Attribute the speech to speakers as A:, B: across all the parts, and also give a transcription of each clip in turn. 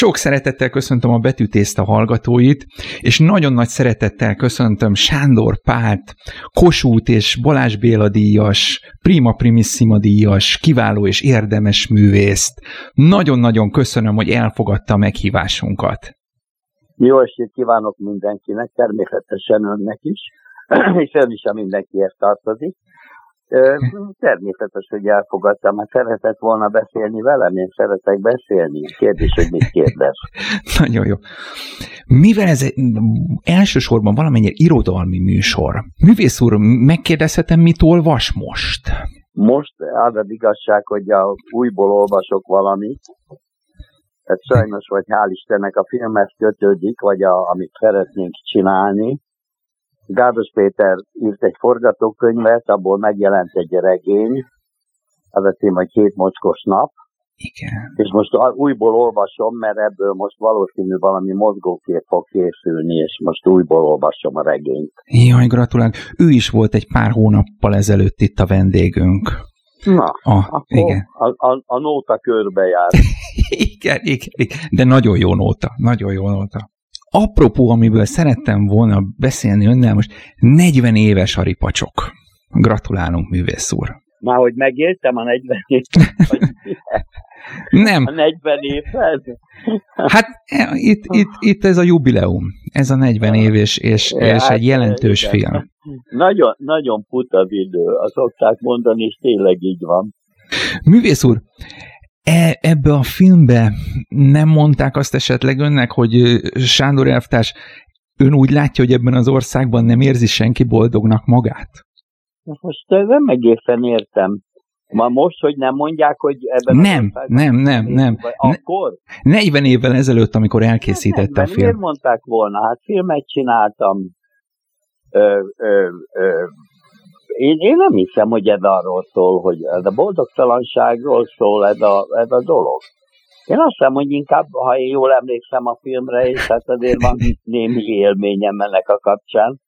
A: Sok szeretettel köszöntöm a Betűtészta hallgatóit, és nagyon nagy szeretettel köszöntöm Sándor Pált, Kossuth és Balázs Béla díjas, Prima Primissima díjas, kiváló és érdemes művészt. Nagyon-nagyon köszönöm, hogy elfogadta a meghívásunkat.
B: Jó estét kívánok mindenkinek, természetesen önnek is, és ön is a mindenkiért tartozik. Természetes, hogy elfogadtam, mert szeretett volna beszélni velem, én szeretek beszélni. Kérdés, hogy mit kérdez.
A: Nagyon jó. Mivel ez elsősorban valamennyire irodalmi műsor, művész úr, megkérdezhetem, mit olvas most?
B: Most az az igazság, hogy a újból olvasok valamit, tehát sajnos, vagy hál' Istennek a filmhez kötődik, vagy a, amit szeretnénk csinálni, Gádos Péter írt egy forgatókönyvet, abból megjelent egy regény, az a cím, hogy Két mocskos nap.
A: Igen.
B: És most újból olvasom, mert ebből most valószínű valami mozgókép fog készülni, és most újból olvasom a regényt.
A: Jaj, gratulálok. Ő is volt egy pár hónappal ezelőtt itt a vendégünk.
B: Na,
A: ah, igen.
B: A, a, a nóta körbejár.
A: igen, igen, igen, de nagyon jó nóta, nagyon jó nóta apropó, amiből szerettem volna beszélni önnel, most 40 éves a ripacsok. Gratulálunk, művész úr.
B: Már hogy megéltem a 40 évet?
A: Nem.
B: A 40 évhez?
A: Hát e, itt, itt, itt ez a jubileum. Ez a 40 év, és, és, és hát, egy jelentős igen. film.
B: Nagyon, nagyon put az idő, azt szokták mondani, és tényleg így van.
A: Művész úr, E, ebbe a filmbe nem mondták azt esetleg önnek, hogy Sándor elvtárs ön úgy látja, hogy ebben az országban nem érzi senki boldognak magát?
B: Most nem egészen értem. Ma most, hogy nem mondják, hogy ebben
A: nem, az nem, nem, nem.
B: Akkor?
A: 40 évvel ezelőtt, amikor elkészítette a film.
B: Miért mondták volna? Hát filmet csináltam, ö, ö, ö, én, én nem hiszem, hogy ez arról szól, hogy ez a boldogtalanságról szól ez a, ez a dolog. Én azt hiszem, hogy inkább, ha én jól emlékszem a filmre, és hát azért van némi élményem ennek a kapcsán,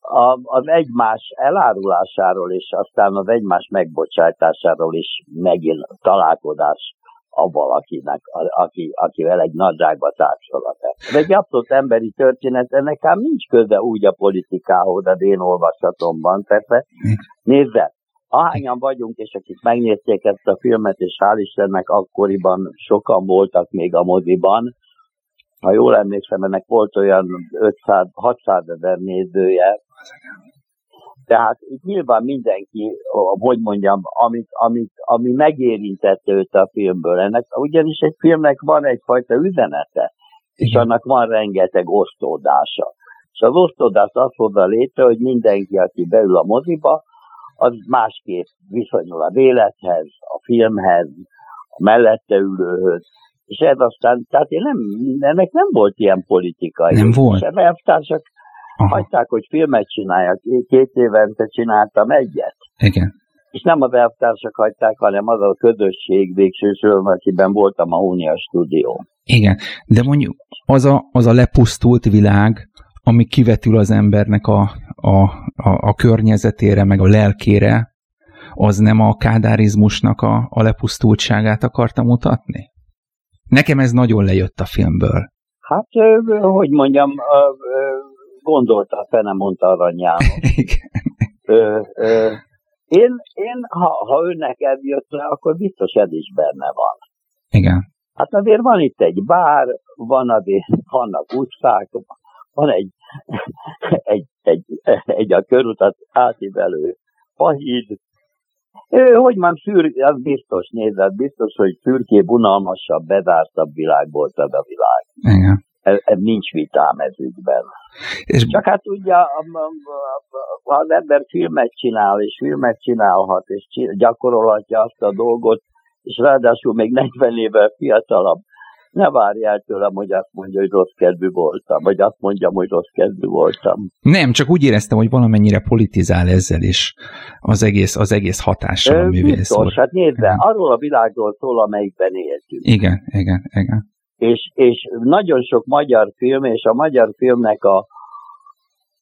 B: a, az egymás elárulásáról és aztán az egymás megbocsátásáról is megint találkozás a valakinek, aki, akivel egy nadrágba társulat. Ez egy abszolút emberi történet, ennek ám nincs köze úgy a politikához az én olvasatomban. Persze, nézze, ahányan vagyunk, és akik megnézték ezt a filmet, és hál' Istennek akkoriban sokan voltak még a moziban, ha jól emlékszem, ennek volt olyan 500-600 ezer nézője, tehát itt nyilván mindenki, hogy mondjam, amit, amit, ami megérintette őt a filmből. Ennek, ugyanis egy filmnek van egyfajta üzenete, és annak van rengeteg osztódása. És az osztódás azt hozza létre, hogy mindenki, aki beül a moziba, az másképp viszonyul a vélethez, a filmhez, a mellette ülőhöz, és ez aztán, tehát én nem, ennek nem volt ilyen politikai.
A: Nem volt. És
B: elvtársak Aha. hagyták, hogy filmet csináljak. Én két évente csináltam egyet.
A: Igen.
B: És nem az elvtársak hagyták, hanem az a közösség végső soron, akiben voltam a Unia stúdió.
A: Igen, de mondjuk az a, az a lepusztult világ, ami kivetül az embernek a, a, a, a környezetére, meg a lelkére, az nem a kádárizmusnak a, a lepusztultságát akarta mutatni? Nekem ez nagyon lejött a filmből.
B: Hát, hogy mondjam, gondolta, a fene mondta. Ö, ö, én, én ha, ha önnek eljött le, akkor biztos ez is benne van.
A: Igen.
B: Hát azért van itt egy bár, van azért, vannak utcák, van egy, egy, egy, egy a körutat átívelő pahíd, hogy már szür, az biztos, nézed, biztos, hogy szürkébb, unalmasabb, bezártabb világ volt az a világ.
A: Igen
B: ez, ez nincs vitám ez ügyben. És... Csak hát ugye, ha az ember filmet csinál, és filmet csinálhat, és gyakorolhatja azt a dolgot, és ráadásul még 40 évvel fiatalabb, ne várjál tőlem, hogy azt mondja, hogy rossz kedvű voltam, vagy azt mondjam, hogy rossz kedvű voltam.
A: Nem, csak úgy éreztem, hogy valamennyire politizál ezzel is az egész, az egész hatással a művész.
B: Biztos, hát nézze, arról a világról szól, amelyikben éltünk.
A: Igen, igen, igen
B: és, és nagyon sok magyar film, és a magyar filmnek a,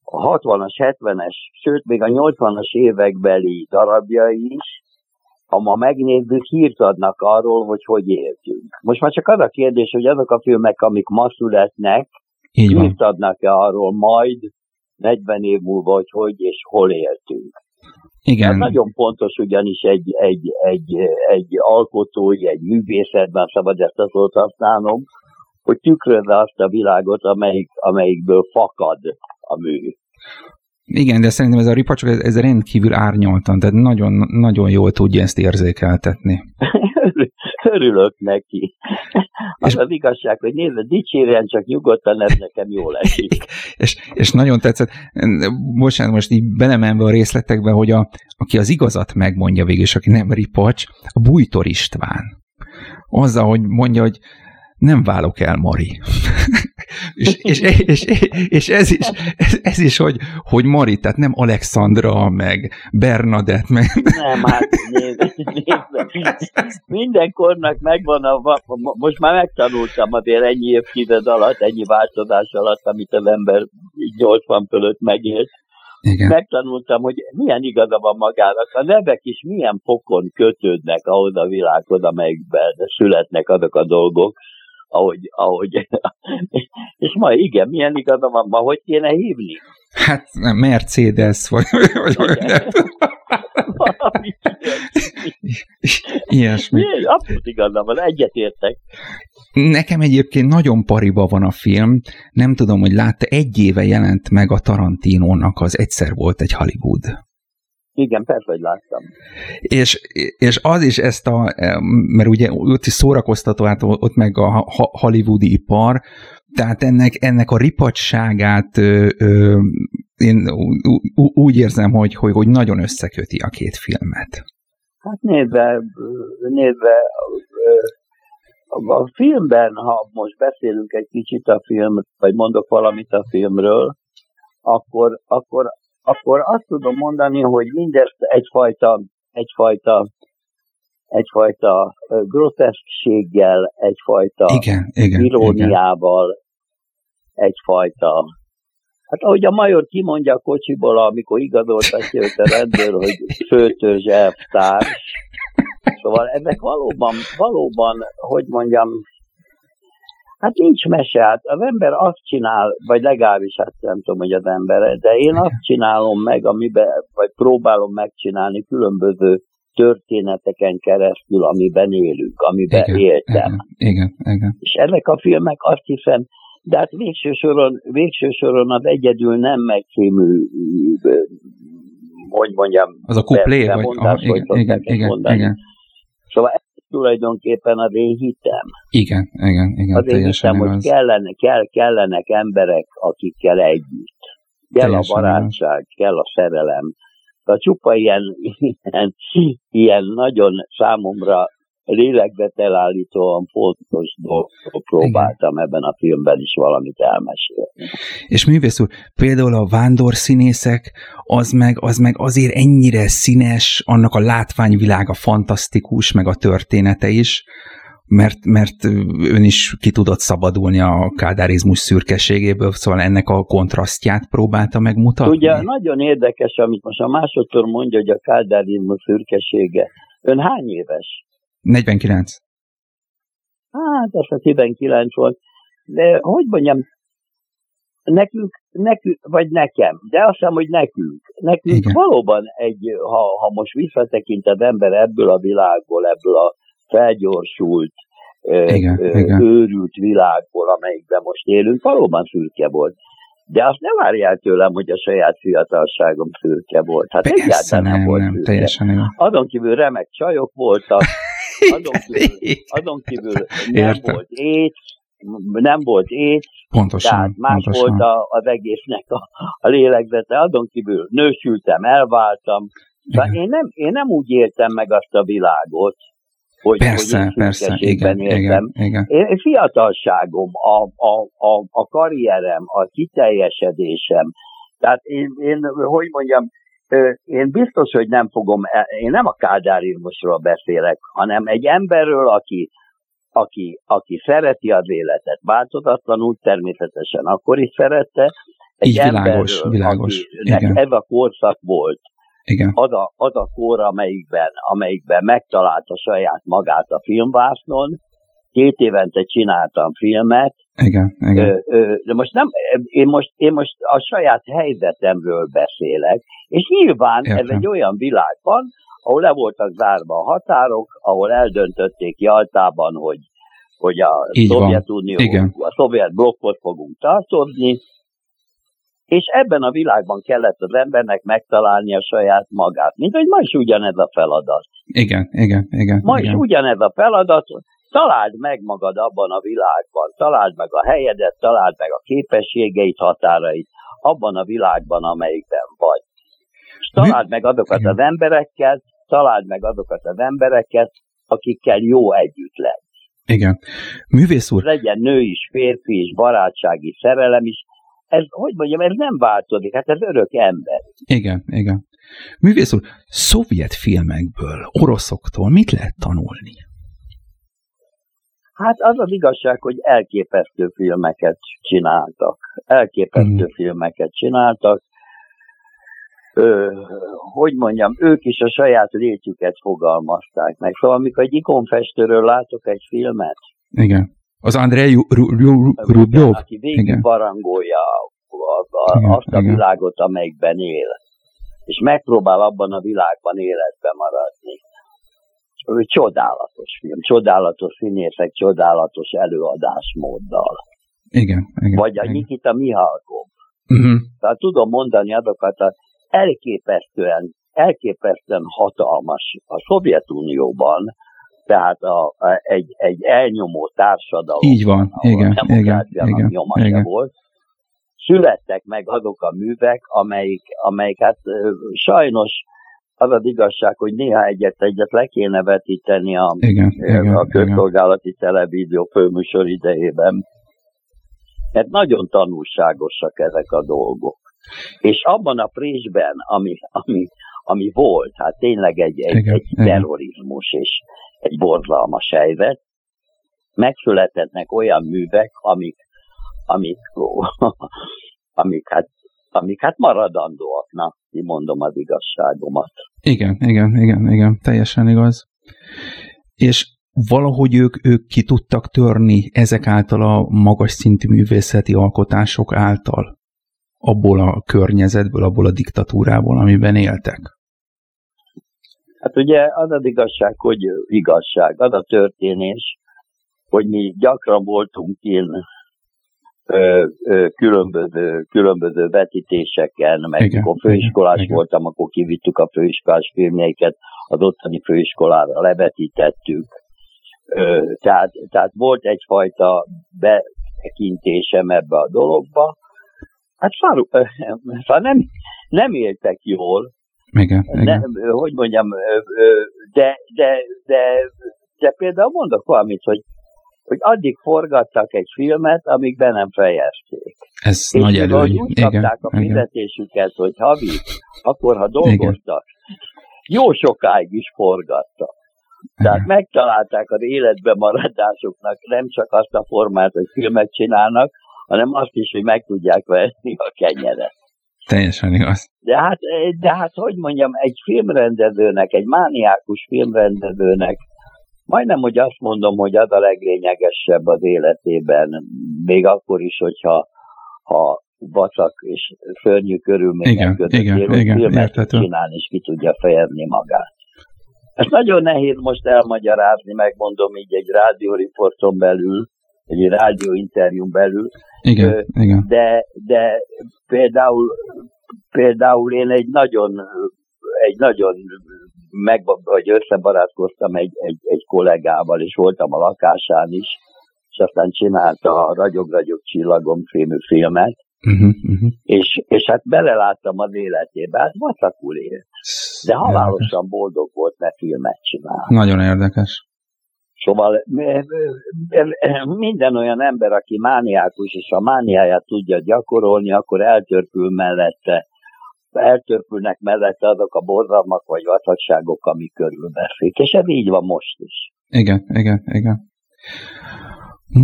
B: a 60-as, 70-es, sőt még a 80-as évekbeli darabjai is, ha ma megnézzük, hírt adnak arról, hogy hogy éltünk. Most már csak az a kérdés, hogy azok a filmek, amik ma születnek, hírt adnak-e arról majd 40 év múlva, hogy hogy és hol éltünk. Ez
A: Igen,
B: nagyon pontos ugyanis egy, egy, egy, egy alkotói, egy művészetben szabad ezt a szót használnom, hogy tükrözze azt a világot, amelyik, amelyikből fakad a mű.
A: Igen, de szerintem ez a ripacsok, ez, ez rendkívül árnyaltan, tehát nagyon, nagyon jól tudja ezt érzékeltetni.
B: Örülök neki. Az
A: És-
B: az igazság, hogy nézd, dicsérjen csak nyugodtan, ez nekem jól esik.
A: És, és nagyon tetszett, bocsánat, most így belemenve a részletekbe, hogy a, aki az igazat megmondja végül, és aki nem ripacs, a Bújtor István. Azzal, hogy mondja, hogy nem válok el, Mari. és, és, és, és, ez is, ez, ez is hogy, hogy Mari, tehát nem Alexandra, meg Bernadett, meg...
B: Nem, hát nézd, nézd, mindenkornak megvan a, most már megtanultam azért ennyi évtized alatt, ennyi változás alatt, amit az ember így 80 fölött megélt,
A: Igen,
B: megtanultam, hogy milyen igaza van magának. A nevek is milyen fokon kötődnek ahhoz a világhoz, amelyikben születnek azok a dolgok, ahogy, ahogy és ma igen, milyen igaza van ma, hogy kéne hívni?
A: hát nem, Mercedes, vagy, vagy, vagy nem, ilyesmi.
B: abszolút igaza van, egyetértek.
A: Nekem egyébként nagyon pariba van a film, nem tudom, hogy látta, egy éve jelent meg a Tarantinónak az Egyszer volt egy Hollywood.
B: Igen, persze, hogy láttam.
A: És, és az is ezt a, mert ugye ott is szórakoztató, hát ott meg a hollywoodi ipar, tehát ennek, ennek a ripacsságát ö, ö, én úgy érzem, hogy, hogy, hogy nagyon összeköti a két filmet.
B: Hát nézve, nézve a filmben, ha most beszélünk egy kicsit a film, vagy mondok valamit a filmről, akkor, akkor, akkor azt tudom mondani, hogy mindezt egyfajta, egyfajta, egyfajta groteszkséggel, egyfajta
A: Igen, igen. igen.
B: iróniával, egyfajta Hát ahogy a major kimondja a kocsiból, amikor igazoltatja őt a rendőr, hogy főtörzs elvtárs. Szóval ezek valóban, valóban, hogy mondjam, hát nincs mese, hát az ember azt csinál, vagy legalábbis hát nem tudom, hogy az ember, de én azt csinálom meg, amiben, vagy próbálom megcsinálni különböző történeteken keresztül, amiben élünk, amiben
A: igen,
B: éltem.
A: Igen, igen, igen.
B: És ezek a filmek azt hiszem, de hát végső soron, végső soron az egyedül nem megcímű, hogy mondjam,
A: Az a kuplé, vagy?
B: mondás,
A: Aha, igen,
B: hogy
A: igen, igen,
B: mondani.
A: igen,
B: Szóval tulajdonképpen az én hitem.
A: igen, igen, igen,
B: Az én hitem, hogy
A: igaz.
B: kellene, kell, kellenek emberek, akikkel együtt. Kell
A: Teljesen
B: a barátság, kell a szerelem. A csupa ilyen, ilyen, ilyen nagyon számomra lélegzetelállítóan fontos dolgokról próbáltam ebben a filmben is valamit elmesélni.
A: És művész úr, például a vándorszínészek, az meg, az meg azért ennyire színes, annak a látványvilága fantasztikus, meg a története is, mert, mert ön is ki tudott szabadulni a kádárizmus szürkeségéből, szóval ennek a kontrasztját próbálta megmutatni.
B: Ugye nagyon érdekes, amit most a másodszor mondja, hogy a kádárizmus szürkesége. Ön hány éves?
A: 49.
B: Hát, az a 19 volt. De hogy mondjam, nekünk, nekünk, vagy nekem, de azt hiszem, hogy nekünk, nekünk
A: Igen.
B: valóban egy, ha, ha most visszatekint az ember ebből a világból, ebből a felgyorsult,
A: Igen,
B: ö,
A: igen.
B: őrült világból, amelyikben most élünk, valóban szürke volt. De azt ne várjál tőlem, hogy a saját fiatalságom szürke volt. Hát
A: Persze,
B: egyáltalán nem,
A: nem,
B: volt
A: nem,
B: szürke.
A: teljesen igaz.
B: Azon kívül remek csajok voltak, azon kívül, azon kívül nem
A: Értem.
B: volt ét, nem volt ét,
A: Pontosan,
B: tehát más
A: pontosan.
B: volt a, az egésznek a, a lélegzete, azon kívül nősültem, elváltam.
A: Igen.
B: én nem, én nem úgy éltem meg azt a világot, hogy,
A: Persze,
B: hogy
A: persze, igen,
B: éltem.
A: igen, igen.
B: Én, fiatalságom, a, a, a, a karrierem, a kiteljesedésem, tehát én, én hogy mondjam, én biztos, hogy nem fogom, el- én nem a kádárizmusról beszélek, hanem egy emberről, aki, aki, aki szereti az életet, változatlanul természetesen akkor is szerette, egy
A: Így világos,
B: emberről,
A: világos, igen.
B: ez a korszak volt,
A: Igen.
B: Az, a, az a kor, amelyikben, amelyikben megtalálta saját magát a filmvásznon, két évente csináltam filmet,
A: igen, igen. Ö,
B: ö, de most nem, én most, én most a saját helyzetemről beszélek, és nyilván Értem. ez egy olyan világ van, ahol le voltak zárva a határok, ahol eldöntötték Jaltában, hogy, hogy a Szovjetunió, a szovjet blokkot fogunk tartozni, és ebben a világban kellett az embernek megtalálni a saját magát. Mint hogy ma is ugyanez a feladat.
A: Igen, igen, igen.
B: Ma
A: igen.
B: is ugyanez a feladat, találd meg magad abban a világban, találd meg a helyedet, találd meg a képességeit, határait, abban a világban, amelyikben vagy. És találd meg azokat az embereket, találd meg azokat az embereket, akikkel jó együtt lenni.
A: Igen. Művész úr.
B: Legyen nő is, férfi is, barátsági szerelem is. Ez, hogy mondjam, ez nem változik, hát ez örök ember.
A: Igen, igen. Művész úr, szovjet filmekből, oroszoktól mit lehet tanulni?
B: Hát az az igazság, hogy elképesztő filmeket csináltak. Elképesztő mm. filmeket csináltak ö, hogy mondjam, ők is a saját létüket fogalmazták meg. Szóval amikor egy ikonfestőről látok egy filmet,
A: igen. Az Andrei Rubjov.
B: Aki végig barangolja azt a igen. világot, amelyikben él. És megpróbál abban a világban életbe maradni. Ő csodálatos film, csodálatos színészek, csodálatos előadásmóddal.
A: Igen, igen.
B: Vagy
A: a
B: Nikita Mihalkov. Uh-huh. Tehát tudom mondani azokat a elképesztően, elképesztően hatalmas a Szovjetunióban, tehát a, a, egy, egy elnyomó társadalom,
A: Így van, igen, igen, igen,
B: igen. volt, születtek meg azok a művek, amelyik, amelyik hát sajnos az az igazság, hogy néha egyet-egyet le kéne vetíteni a,
A: igen,
B: a közszolgálati igen. televízió főműsor idejében. Mert nagyon tanulságosak ezek a dolgok. És abban a présben, ami, ami, ami volt, hát tényleg egy, egy, igen, egy terrorizmus és egy borzalmas helyzet, megszületetnek olyan művek, amik, amik, amik, hát, amik hát maradandóak, na, mondom az igazságomat.
A: Igen, igen, igen, igen, teljesen igaz. És valahogy ők, ők ki tudtak törni ezek által a magas szintű művészeti alkotások által abból a környezetből, abból a diktatúrából, amiben éltek?
B: Hát ugye az az igazság, hogy igazság, az a történés, hogy mi gyakran voltunk ö, különböző, különböző vetítéseken, meg igen, amikor főiskolás igen, voltam, akkor kivittük a főiskolás filmjeiket, az ottani főiskolára levetítettük. Tehát, tehát volt egyfajta betekintésem ebbe a dologba, Hát faru, szóval nem, nem éltek jól.
A: Igen, igen.
B: hogy mondjam, de, de, de, de például mondok valamit, hogy, hogy addig forgattak egy filmet, amíg be nem fejezték.
A: Ez És nagy előny.
B: úgy igen, kapták a fizetésüket, igen. hogy havi, akkor ha dolgoztak, igen. jó sokáig is forgattak. Tehát igen. megtalálták az életbe maradásoknak nem csak azt a formát, hogy filmet csinálnak, hanem azt is, hogy meg tudják venni a kenyeret.
A: Teljesen igaz.
B: De hát, de hát, hogy mondjam, egy filmrendezőnek, egy mániákus filmrendezőnek, majdnem, hogy azt mondom, hogy az a leglényegesebb az életében, még akkor is, hogyha ha vacak és szörnyű körülmények
A: igen, között igen, élő igen, filmet értető.
B: csinálni, és ki tudja fejezni magát. Ez nagyon nehéz most elmagyarázni, megmondom így egy rádióriporton belül, egy rádióinterjún belül,
A: igen, ö, igen.
B: De, de például, például én egy nagyon, egy nagyon meg, vagy összebarátkoztam egy, egy, egy kollégával, és voltam a lakásán is, és aztán csinálta a Ragyog-Ragyog csillagom című filmet, uh-huh, uh-huh. És, és hát beleláttam az életébe, hát vacakul élt. De halálosan boldog volt, mert filmet csinál.
A: Nagyon érdekes.
B: Szóval minden olyan ember, aki mániákus, és a mániáját tudja gyakorolni, akkor eltörpül mellette, eltörpülnek mellette azok a borzalmak vagy vacakságok, amik körülveszik. És ez így van most is.
A: Igen, igen, igen.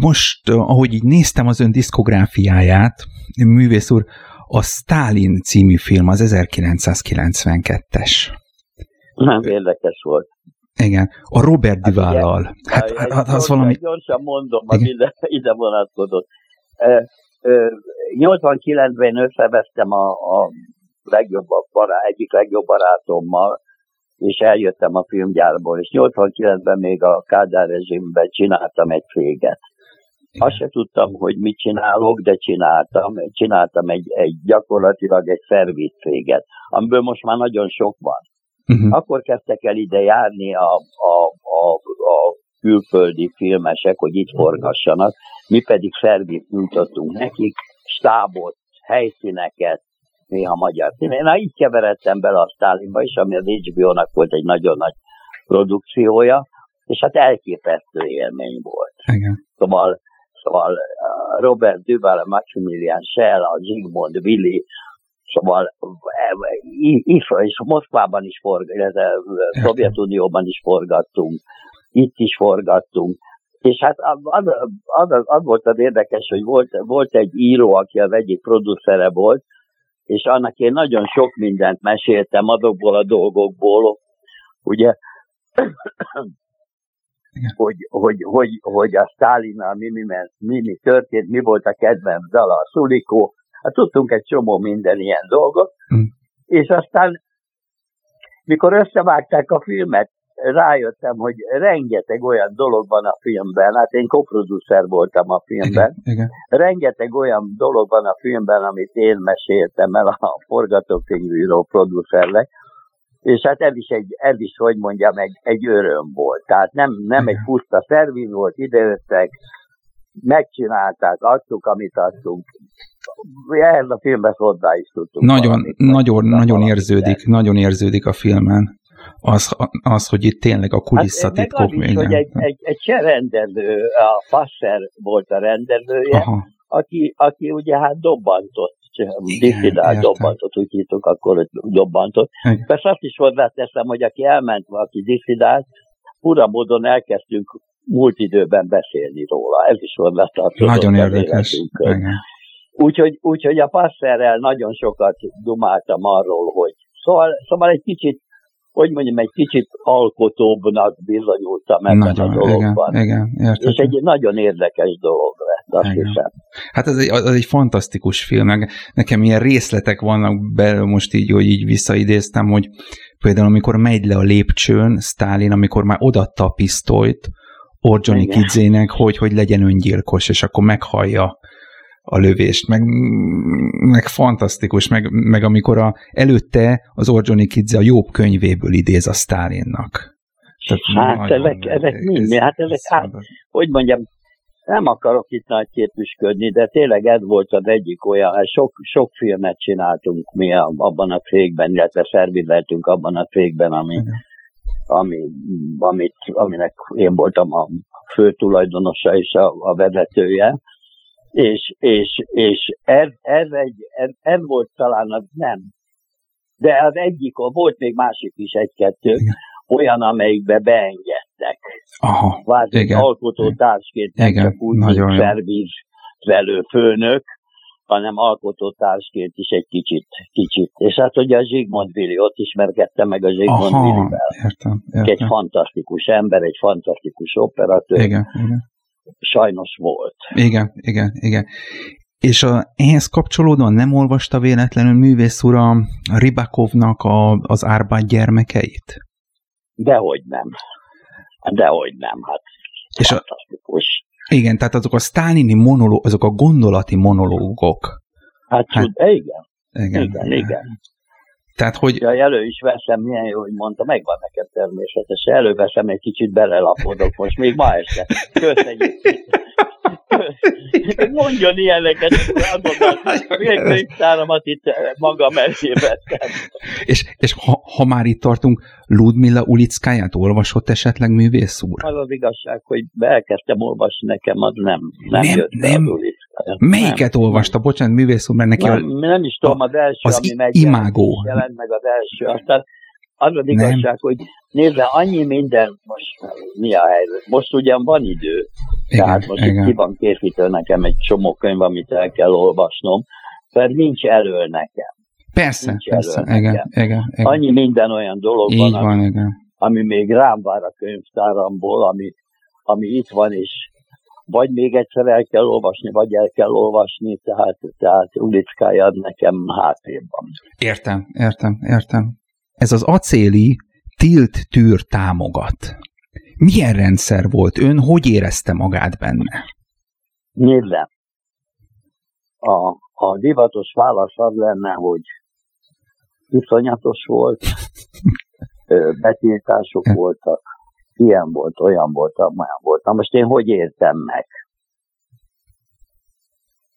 A: Most, ahogy így néztem az ön diszkográfiáját, művész úr, a Stalin című film, az 1992-es.
B: Nem érdekes volt.
A: Igen, a Robert Duval-lal. Hát, hát, hát az valami...
B: Gyorsan mondom, ami ide, ide vonatkozott. 89-ben összevesztem a, a legjobb barát, egyik legjobb barátommal, és eljöttem a filmgyárból, és 89-ben még a Kádár rezsimben csináltam egy céget. Azt se tudtam, hogy mit csinálok, de csináltam. Csináltam egy, egy gyakorlatilag egy szervizcéget, amiből most már nagyon sok van. Uh-huh. Akkor kezdtek el ide járni a, a, a, a külföldi filmesek, hogy itt forgassanak, mi pedig szervit nyújtottunk nekik, stábot, helyszíneket, néha magyar szín. Na így keveredtem bele a Stálinba is, ami az HBO-nak volt egy nagyon nagy produkciója, és hát elképesztő élmény volt.
A: Igen.
B: Szóval, szóval Robert Duval, Maximilian Schell, a Zsigmond Willi, Szóval Ifra és Moszkvában is forgattunk, Szovjetunióban is forgattunk, itt is forgattunk. És hát az, az, az, az volt az érdekes, hogy volt, volt egy író, aki az egyik producere volt, és annak én nagyon sok mindent meséltem azokból a dolgokból, ugye, hogy, hogy, hogy, hogy a Stálinnal mi, mi, mi, mi történt, mi volt a kedvenc dala, a Szulikó, Hát tudtunk egy csomó minden ilyen dolgot, mm. és aztán, mikor összevágták a filmet, rájöttem, hogy rengeteg olyan dolog van a filmben, hát én koproducer voltam a filmben,
A: igen, igen.
B: rengeteg olyan dolog van a filmben, amit én meséltem el a forgatókönyvíró producernek, és hát ez is, egy, ez is hogy mondjam, egy, egy öröm volt. Tehát nem, nem egy puszta szerviz volt, idejöttek, megcsinálták, adtuk, amit adtunk, ehhez a filmben hozzá is tudtunk.
A: Nagyon, valamit, nagyon, nagyon érződik, nagyon érződik a filmen az, az, hogy itt tényleg a kulisszatitkok hát,
B: még hogy egy, egy, egy se rendező, a Passer volt a rendezője, Aha. aki, aki ugye hát dobbantott, diszidál dobbantott, úgy hívtuk akkor, hogy dobbantott. Igen. Persze azt is hozzáteszem, hogy aki elment, aki diszidált, fura módon elkezdtünk múlt időben beszélni róla. Ez is hozzátartozott.
A: Nagyon érdekes.
B: Úgyhogy, úgyhogy a passzerrel nagyon sokat dumáltam arról, hogy szóval, szóval egy kicsit, hogy mondjam, egy kicsit alkotóbbnak bizonyultam ebben nagyon, a dologban.
A: Igen, igen.
B: És egy nagyon érdekes dolog lett, azt igen. hiszem.
A: Hát ez egy, az egy fantasztikus film, meg nekem ilyen részletek vannak belőle most így, hogy így visszaidéztem, hogy például amikor megy le a lépcsőn, Stálin, amikor már odatta a pisztolyt, Orjoni Kidzének, hogy, hogy legyen öngyilkos, és akkor meghallja a lövést, meg, meg fantasztikus, meg, meg amikor a, előtte az Orjoni Kidze a jobb könyvéből idéz a Stálinnak.
B: Tehát hát ezek, ezek mind, hát ezek, hát, hogy mondjam, nem akarok itt nagy képüsködni, de tényleg ez volt az egyik olyan, hát sok, sok filmet csináltunk mi abban a cégben, illetve szervizeltünk abban a cégben, ami, ami, amit, aminek én voltam a fő tulajdonosa és a, a vezetője, és, és, és ez, ez, egy, ez, ez volt talán az nem. De az egyik, volt még másik is egy-kettő, olyan, amelyikbe beengedtek.
A: Aha,
B: Vált igen. alkotótársként, nem igen, csak úgy, mint szervizvelő főnök, hanem alkotótársként is egy kicsit, kicsit. És hát ugye a Zsigmond Vili, ott ismerkedtem meg a Zsigmond Vilivel.
A: Értem, értem.
B: Egy fantasztikus ember, egy fantasztikus operatőr.
A: Igen, igen
B: sajnos volt.
A: Igen, igen, igen. És a, ehhez kapcsolódóan nem olvasta véletlenül művész ura Ribakovnak a, az Árbát gyermekeit?
B: Dehogy nem. Dehogy nem, hát és.
A: A, igen, tehát azok a sztálini monológok, azok a gondolati monológok.
B: Hát, hát igen. Igen, igen. igen.
A: Tehát, hogy...
B: Ja, elő is veszem, milyen jó, hogy mondta, megvan nekem természetesen. Előveszem, egy kicsit belelapodok most, még ma este. Köszönjük. Mondjon ilyeneket, milyen könyvtáramat itt magam elé vettem.
A: És, és ha, ha már itt tartunk, Ludmilla Ulickáját olvasott esetleg művész úr?
B: Az az igazság, hogy elkezdtem olvasni nekem, az nem, nem, nem jött nem.
A: Melyiket nem. olvasta? Bocsánat, művész úr, mert neki
B: nem, a, nem is tudom, az első,
A: az
B: ami megy
A: imádó.
B: jelent meg az első. Aztán az az igazság, nem. hogy nézve, annyi minden, most mi a helyzet? Most ugyan van idő, igen, tehát most igen. ki van készítő nekem egy csomó könyv, amit el kell olvasnom, mert nincs elől nekem.
A: Persze,
B: Nincs
A: persze, igen,
B: nekem.
A: igen, igen.
B: Annyi minden olyan dolog
A: Így
B: van,
A: van,
B: ami,
A: igen.
B: ami még rám vár a könyvtáramból, ami, ami itt van, és vagy még egyszer el kell olvasni, vagy el kell olvasni, tehát, tehát Ulickája nekem hátrébban.
A: Értem, értem, értem. Ez az acéli tilt tűr támogat. Milyen rendszer volt? Ön hogy érezte magát benne?
B: Nyilván. A, a divatos válasz az lenne, hogy iszonyatos volt, betiltások voltak, ilyen volt, olyan volt, olyan volt. Na most én hogy értem meg?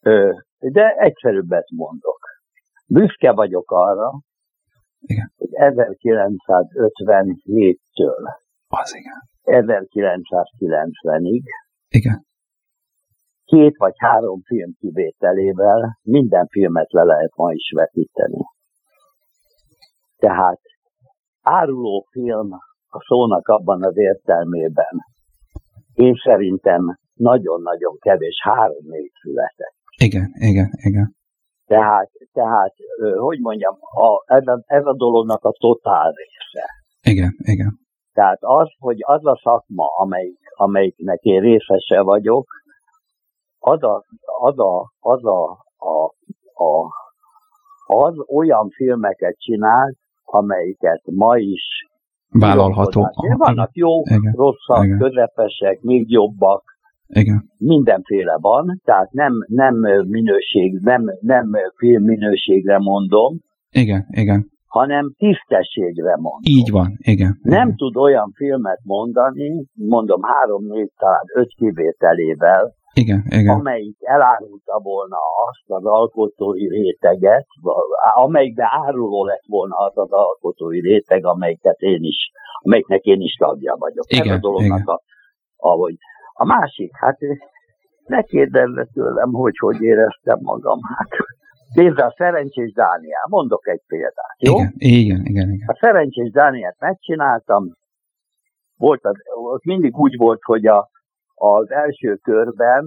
B: Ö, de egyszerűbbet mondok. Büszke vagyok arra,
A: Igen.
B: hogy 1957-től
A: Az igen.
B: 1990-ig
A: Igen.
B: két vagy három film kivételével minden filmet le lehet ma is vetíteni. Tehát áruló film a szónak abban az értelmében én szerintem nagyon-nagyon kevés, három-négy született.
A: Igen, igen, igen.
B: Tehát, tehát hogy mondjam, a, ez, a, ez a dolognak a totál része.
A: Igen, igen.
B: Tehát az, hogy az a szakma, amelyik, amelyiknek én részese vagyok, az a, az a, az a, a, a az olyan filmeket csinál, amelyiket ma is
A: Vállalható.
B: Aha, Vannak jó,
A: Igen.
B: rosszak,
A: Igen.
B: közepesek, még jobbak,
A: Igen,
B: mindenféle van, tehát nem, nem minőség, nem, nem filmminőségre mondom,
A: igen, igen.
B: hanem tisztességre mondom.
A: Így van, igen.
B: Nem
A: igen.
B: tud olyan filmet mondani, mondom három, négy, talán öt kivételével,
A: Igen, igen.
B: amelyik elárulta volna azt az alkotói réteget, amelyikbe áruló lett volna az az alkotói réteg, amelyiket én is, amelyiknek én is tagja vagyok. Ez
A: Igen,
B: a dolognak
A: igen.
B: a, ahogy. A másik, hát ne kérdezze tőlem, hogy hogy éreztem magam. Hát nézd a Szerencsés Dániel, mondok egy példát, jó?
A: Igen, igen, igen, igen.
B: A Szerencsés Dánielt megcsináltam, volt az, ott mindig úgy volt, hogy a, az első körben,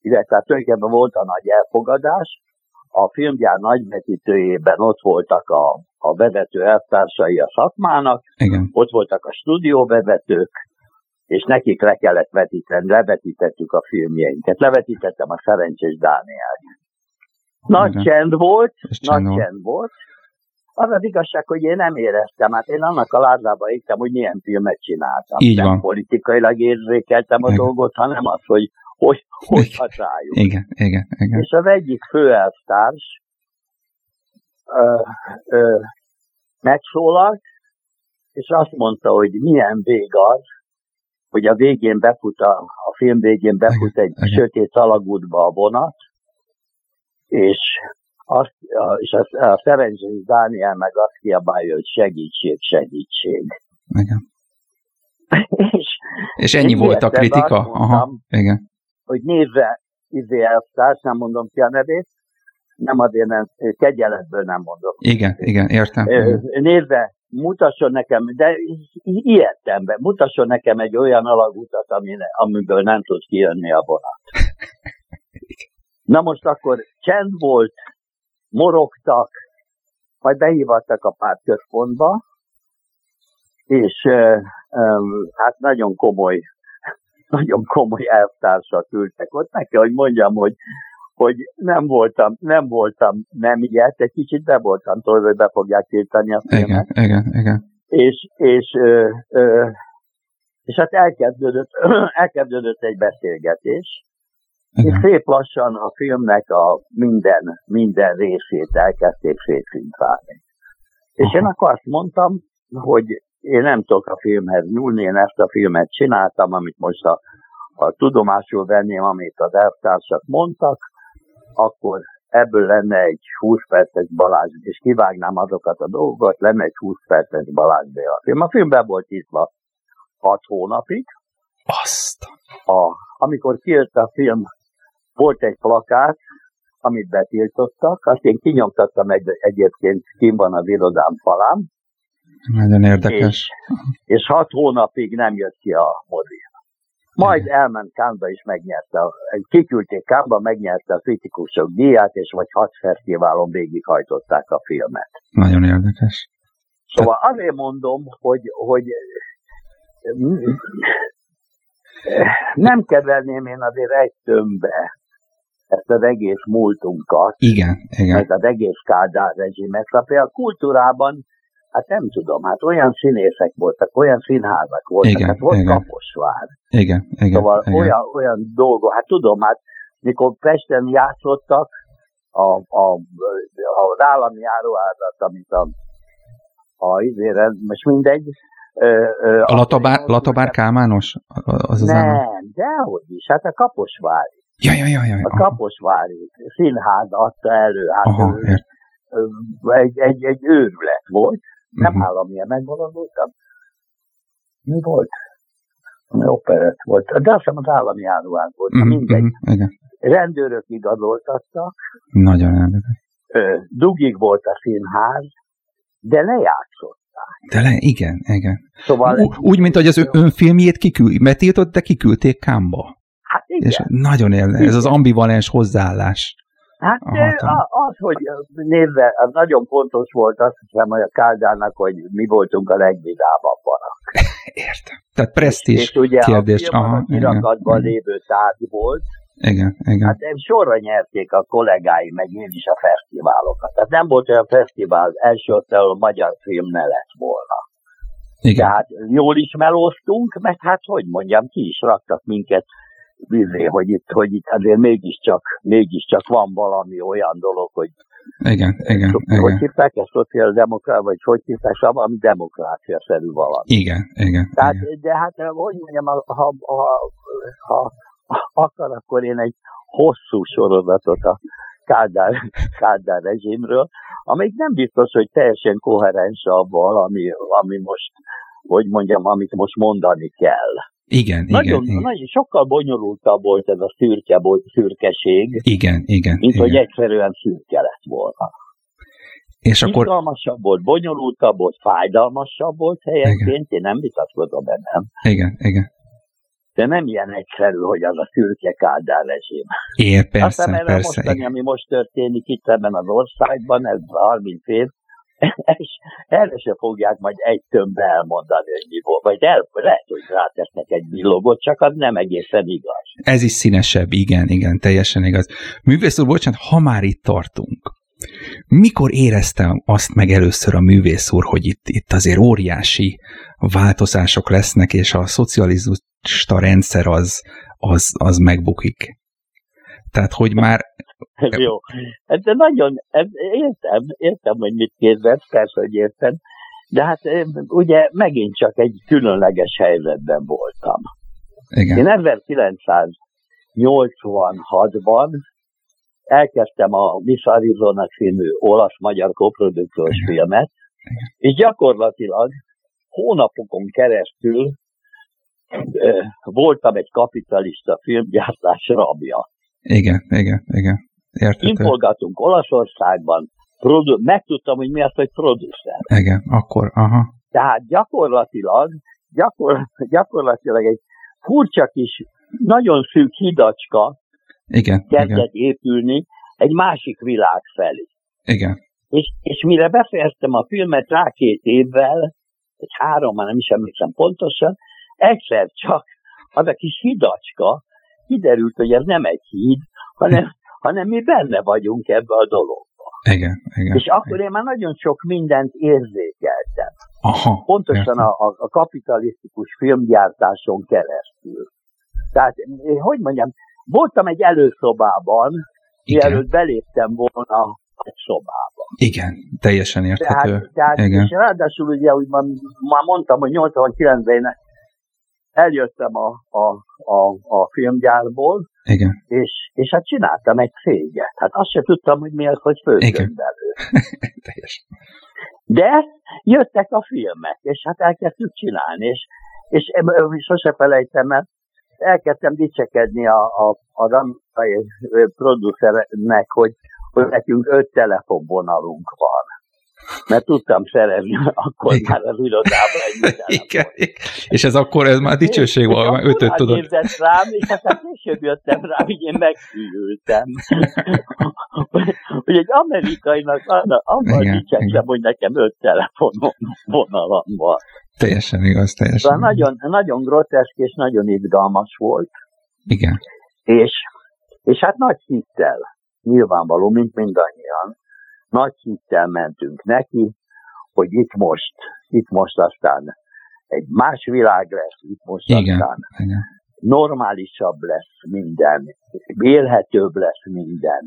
B: illetve tulajdonképpen volt a nagy elfogadás, a filmgyár nagyvetítőjében ott voltak a, a vezető elvtársai a szakmának,
A: Igen,
B: ott voltak a stúdióvezetők, és nekik le kellett vetíteni, levetítettük a filmjeinket. Levetítettem a Szerencsés Dánielt. Nagy
A: Igen.
B: csend volt,
A: És
B: nagy
A: csend volt.
B: Az az igazság, hogy én nem éreztem, hát én annak a ládába értem, hogy milyen filmet csináltam.
A: Így
B: nem
A: van.
B: politikailag érzékeltem a
A: Igen.
B: dolgot, hanem az, hogy hogy, hogy
A: Igen.
B: hat rájuk.
A: igen, igen, igen.
B: És az egyik főelvtárs ö, ö, megszólalt, és azt mondta, hogy milyen vég az, hogy a végén befut, a, a film végén befut egy
A: igen.
B: sötét alagútba a vonat, és, azt, és a, a Szerencsés Dániel meg azt kiabálja, hogy segítség, segítség.
A: igen.
B: és
A: És ennyi volt a kritika?
B: mondtam,
A: Aha, igen.
B: hogy nézze izé elvtárs, nem mondom ki a nevét, nem azért nem, kegyeletből nem mondom.
A: Igen, igen, értem.
B: Nézve, mutasson nekem, de i- ilyettem be, mutasson nekem egy olyan alagutat, ami, amiből nem tud kijönni a vonat. Na most akkor csend volt, morogtak, majd behívattak a pártközpontba, és hát nagyon komoly, nagyon komoly elvtársak ültek ott. Meg kell, hogy mondjam, hogy hogy nem voltam, nem voltam nem ilyet, egy kicsit be voltam tolva, hogy be fogják tiltani a filmet.
A: Igen, igen, igen.
B: És, és, ö, ö, és hát elkezdődött, elkezdődött egy beszélgetés, és
A: igen.
B: szép lassan a filmnek a minden, minden részét elkezdték szétfintálni. És én akkor azt mondtam, hogy én nem tudok a filmhez nyúlni, én ezt a filmet csináltam, amit most a, a tudomásul venném, amit az elvtársak mondtak, akkor ebből lenne egy 20 perces Balázs, és kivágnám azokat a dolgokat, lenne egy 20 perces Balázs Béla film. A filmben volt írva 6 hónapig,
A: Azt.
B: a, amikor kijött a film, volt egy plakát, amit betiltottak, azt én kinyomtattam egy, egyébként, kim van az irodám falán,
A: Nagyon érdekes.
B: és hat hónapig nem jött ki a mozi. Majd elment Kámba és megnyerte, kiküldték Kámba, megnyerte a kritikusok díját, és vagy hat fesztiválon végighajtották a filmet.
A: Nagyon érdekes.
B: Szóval azért mondom, hogy, hogy nem kedvelném én azért egy tömbbe ezt az egész múltunkat.
A: Igen, igen.
B: Meg az egész Kádár rezsimet. Szóval például a kultúrában, hát nem tudom, hát olyan színészek voltak, olyan színházak voltak,
A: Igen,
B: hát volt
A: igen.
B: Kaposvár.
A: Igen, igen.
B: Szóval
A: igen.
B: olyan, olyan dolgok, hát tudom, hát mikor Pesten játszottak, a, a, a, az állami áruházat, amit a, a izére, most mindegy. Ö, ö,
A: A Latabár, Latabár Kálmános? Az az?
B: Nem, dehogy is, hát a Kaposvári.
A: Ja, ja, ja, ja.
B: A
A: aha.
B: Kaposvári színház adta elő, hát
A: Aha,
B: ő- egy, egy, egy őrület volt, nem
A: Mhm.
B: állami, megmaradultam. Mi volt? Operett volt, de azt hiszem az állami áruház volt,
A: Mhm,
B: uh mindegy.
A: mhm, Igen.
B: Rendőrök igazoltattak,
A: Nagyon
B: ö, dugig volt a színház, de lejátszott.
A: De le, igen, igen.
B: Szóval,
A: Ú, úgy, mint hogy az önfilmjét kiküld, betiltott, de kiküldték Kámba.
B: Hát igen,
A: És nagyon érdekes, ez az ambivalens hozzáállás.
B: hát a- az, hogy nézve, az nagyon fontos volt, azt hiszem, hogy a Káldának, hogy mi voltunk a legvidámabbak.
A: Értem. Tehát presztízs
B: És ugye
A: kérdés.
B: a
A: Aha,
B: kirakatban lévő tárgy volt,
A: igen, igen.
B: hát sorra nyerték a kollégáim, meg én is a fesztiválokat. Tehát nem volt olyan fesztivál első ott, ahol magyar film ne lett volna.
A: igen.
B: Tehát jól is melóztunk, meg hát hogy mondjam, ki is raktak minket vizé, hogy itt, hogy itt azért mégiscsak, mégiscsak van valami olyan dolog, hogy
A: Igen, igen,
B: hogy
A: igen.
B: hívták ezt szociáldemokrácia, vagy hogy hívták, szóval valami demokrácia-szerű valami.
A: Igen, igen.
B: Tehát,
A: igen.
B: de hát, hogy mondjam, ha, ha, ha, akar, akkor én egy hosszú sorozatot a Kádár, Kádár rezsimről, amelyik nem biztos, hogy teljesen koherens avval, ami, ami most, hogy mondjam, amit most mondani kell.
A: Igen,
B: Nagyon,
A: igen,
B: nagyon sokkal bonyolultabb volt ez a szürke, volt, szürkeség,
A: Igen, igen,
B: mint
A: igen.
B: hogy egyszerűen szürke lett volna.
A: És akkor,
B: Izgalmasabb volt, bonyolultabb volt, fájdalmasabb volt helyenként, én nem vitatkozom bennem.
A: igen, igen.
B: De nem ilyen egyszerű, hogy az a szürke Kádár rezsim.
A: É,
B: Aztán
A: persze,
B: erre
A: persze.
B: mostani,
A: Igen.
B: ami most történik itt ebben az országban, ez a 30 év, és erre se fogják majd egy tömbbe elmondani, hogy mi volt. Vagy el, lehet, hogy rátesznek egy billogot, csak az nem egészen igaz.
A: Ez is színesebb, igen, igen, teljesen igaz. Művész úr, bocsánat, ha már itt tartunk, mikor éreztem azt meg először a művész úr, hogy itt, itt azért óriási változások lesznek, és a szocialista rendszer az, az, az megbukik? Tehát, hogy már
B: Ez jó. De nagyon, ez, értem, értem, hogy mit kérdez, persze, hogy értem. De hát eh, ugye megint csak egy különleges helyzetben voltam.
A: igen,
B: Én 1986-ban elkezdtem a Miss Arizona című olasz-magyar koprodukciós
A: Igen.
B: filmet, és gyakorlatilag hónapokon keresztül ö, voltam egy kapitalista filmgyártás rabja.
A: igen, igen, igen. Értető.
B: Impolgatunk Olaszországban, produ- megtudtam, hogy mi az, hogy producer.
A: Igen, akkor, aha.
B: Tehát gyakorlatilag, gyakor, gyakorlatilag egy furcsa kis, nagyon szűk hidacska
A: Igen, igen,
B: kezdett épülni egy másik világ felé.
A: igen.
B: És, és mire befejeztem a filmet rá két évvel, egy három, már nem is emlékszem pontosan, egyszer csak az a kis hidacska kiderült, hogy ez nem egy híd, hanem, hanem mi benne vagyunk ebbe a dologba.
A: Igen, igen.
B: És akkor én már nagyon sok mindent érzékeltem.
A: Aha,
B: Pontosan
A: értem.
B: a, a, a kapitalisztikus filmgyártáson keresztül. Tehát, én, hogy mondjam, voltam egy előszobában,
A: Igen,
B: mielőtt beléptem volna egy szobába.
A: igen, teljesen érthető.
B: Tehát, tehát
A: Igen.
B: és ráadásul ugye, úgy már, mondtam, hogy 89-ben én eljöttem a, a, a, a filmgyárból,
A: Igen,
B: és, és hát csináltam egy céget. Hát azt se tudtam, hogy mi az, hogy
A: teljesen.
B: De jöttek a filmek, és hát elkezdtük csinálni, és, és sose felejtem el, elkezdtem dicsekedni a, a, amerikai ö, producernek, hogy, hogy nekünk öt telefonvonalunk van. Mert tudtam szerezni akkor Igen. már az irodában egy
A: Igen. És ez akkor ez már dicsőség volt, már ötöt tudod.
B: Nézett rám, és aztán később jöttem rá, hogy én megkívültem. hogy egy amerikainak abban dicsekszem, hogy nekem öt telefonvonalam van.
A: Teljesen igaz, teljesen.
B: Szóval nagyon, nagyon groteszk és nagyon izgalmas volt.
A: Igen.
B: És, és hát nagy hittel, nyilvánvaló, mint mindannyian, nagy hittel mentünk neki, hogy itt most, itt most aztán egy más világ lesz, itt most
A: igen,
B: aztán
A: igen.
B: normálisabb lesz minden, élhetőbb lesz minden.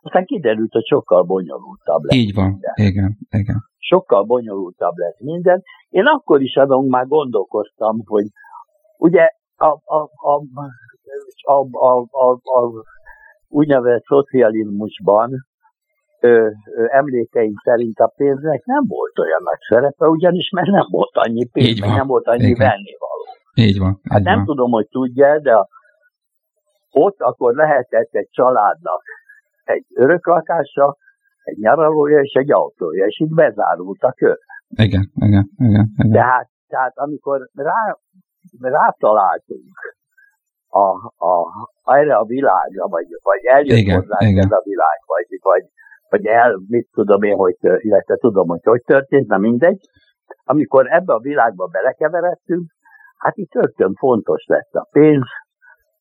B: Aztán kiderült, hogy sokkal bonyolultabb lesz
A: Így van, minden. igen, igen.
B: Sokkal bonyolultabb lesz minden. Én akkor is adom, már gondolkoztam, hogy ugye a, a, a, a, a, a, a úgynevezett szocializmusban ö, ö, emlékeink szerint a pénznek nem volt olyan nagy szerepe, ugyanis mert nem volt annyi pénz, Így van. nem volt annyi Igen. vennivaló.
A: Így van.
B: Hát így nem
A: van.
B: tudom, hogy tudja, de a, ott akkor lehetett egy családnak egy öröklakása, egy nyaralója és egy autója, és itt bezárult a kör.
A: Igen, igen, igen. igen.
B: Tehát, tehát amikor rá, rátaláltunk a, a, erre a világra, vagy, vagy eljött igen, hozzá igen. ez a világ, vagy, vagy, vagy el, mit tudom én, hogy, illetve tudom, hogy hogy történt, na mindegy. Amikor ebbe a világba belekeveredtünk, hát itt rögtön fontos lett a pénz,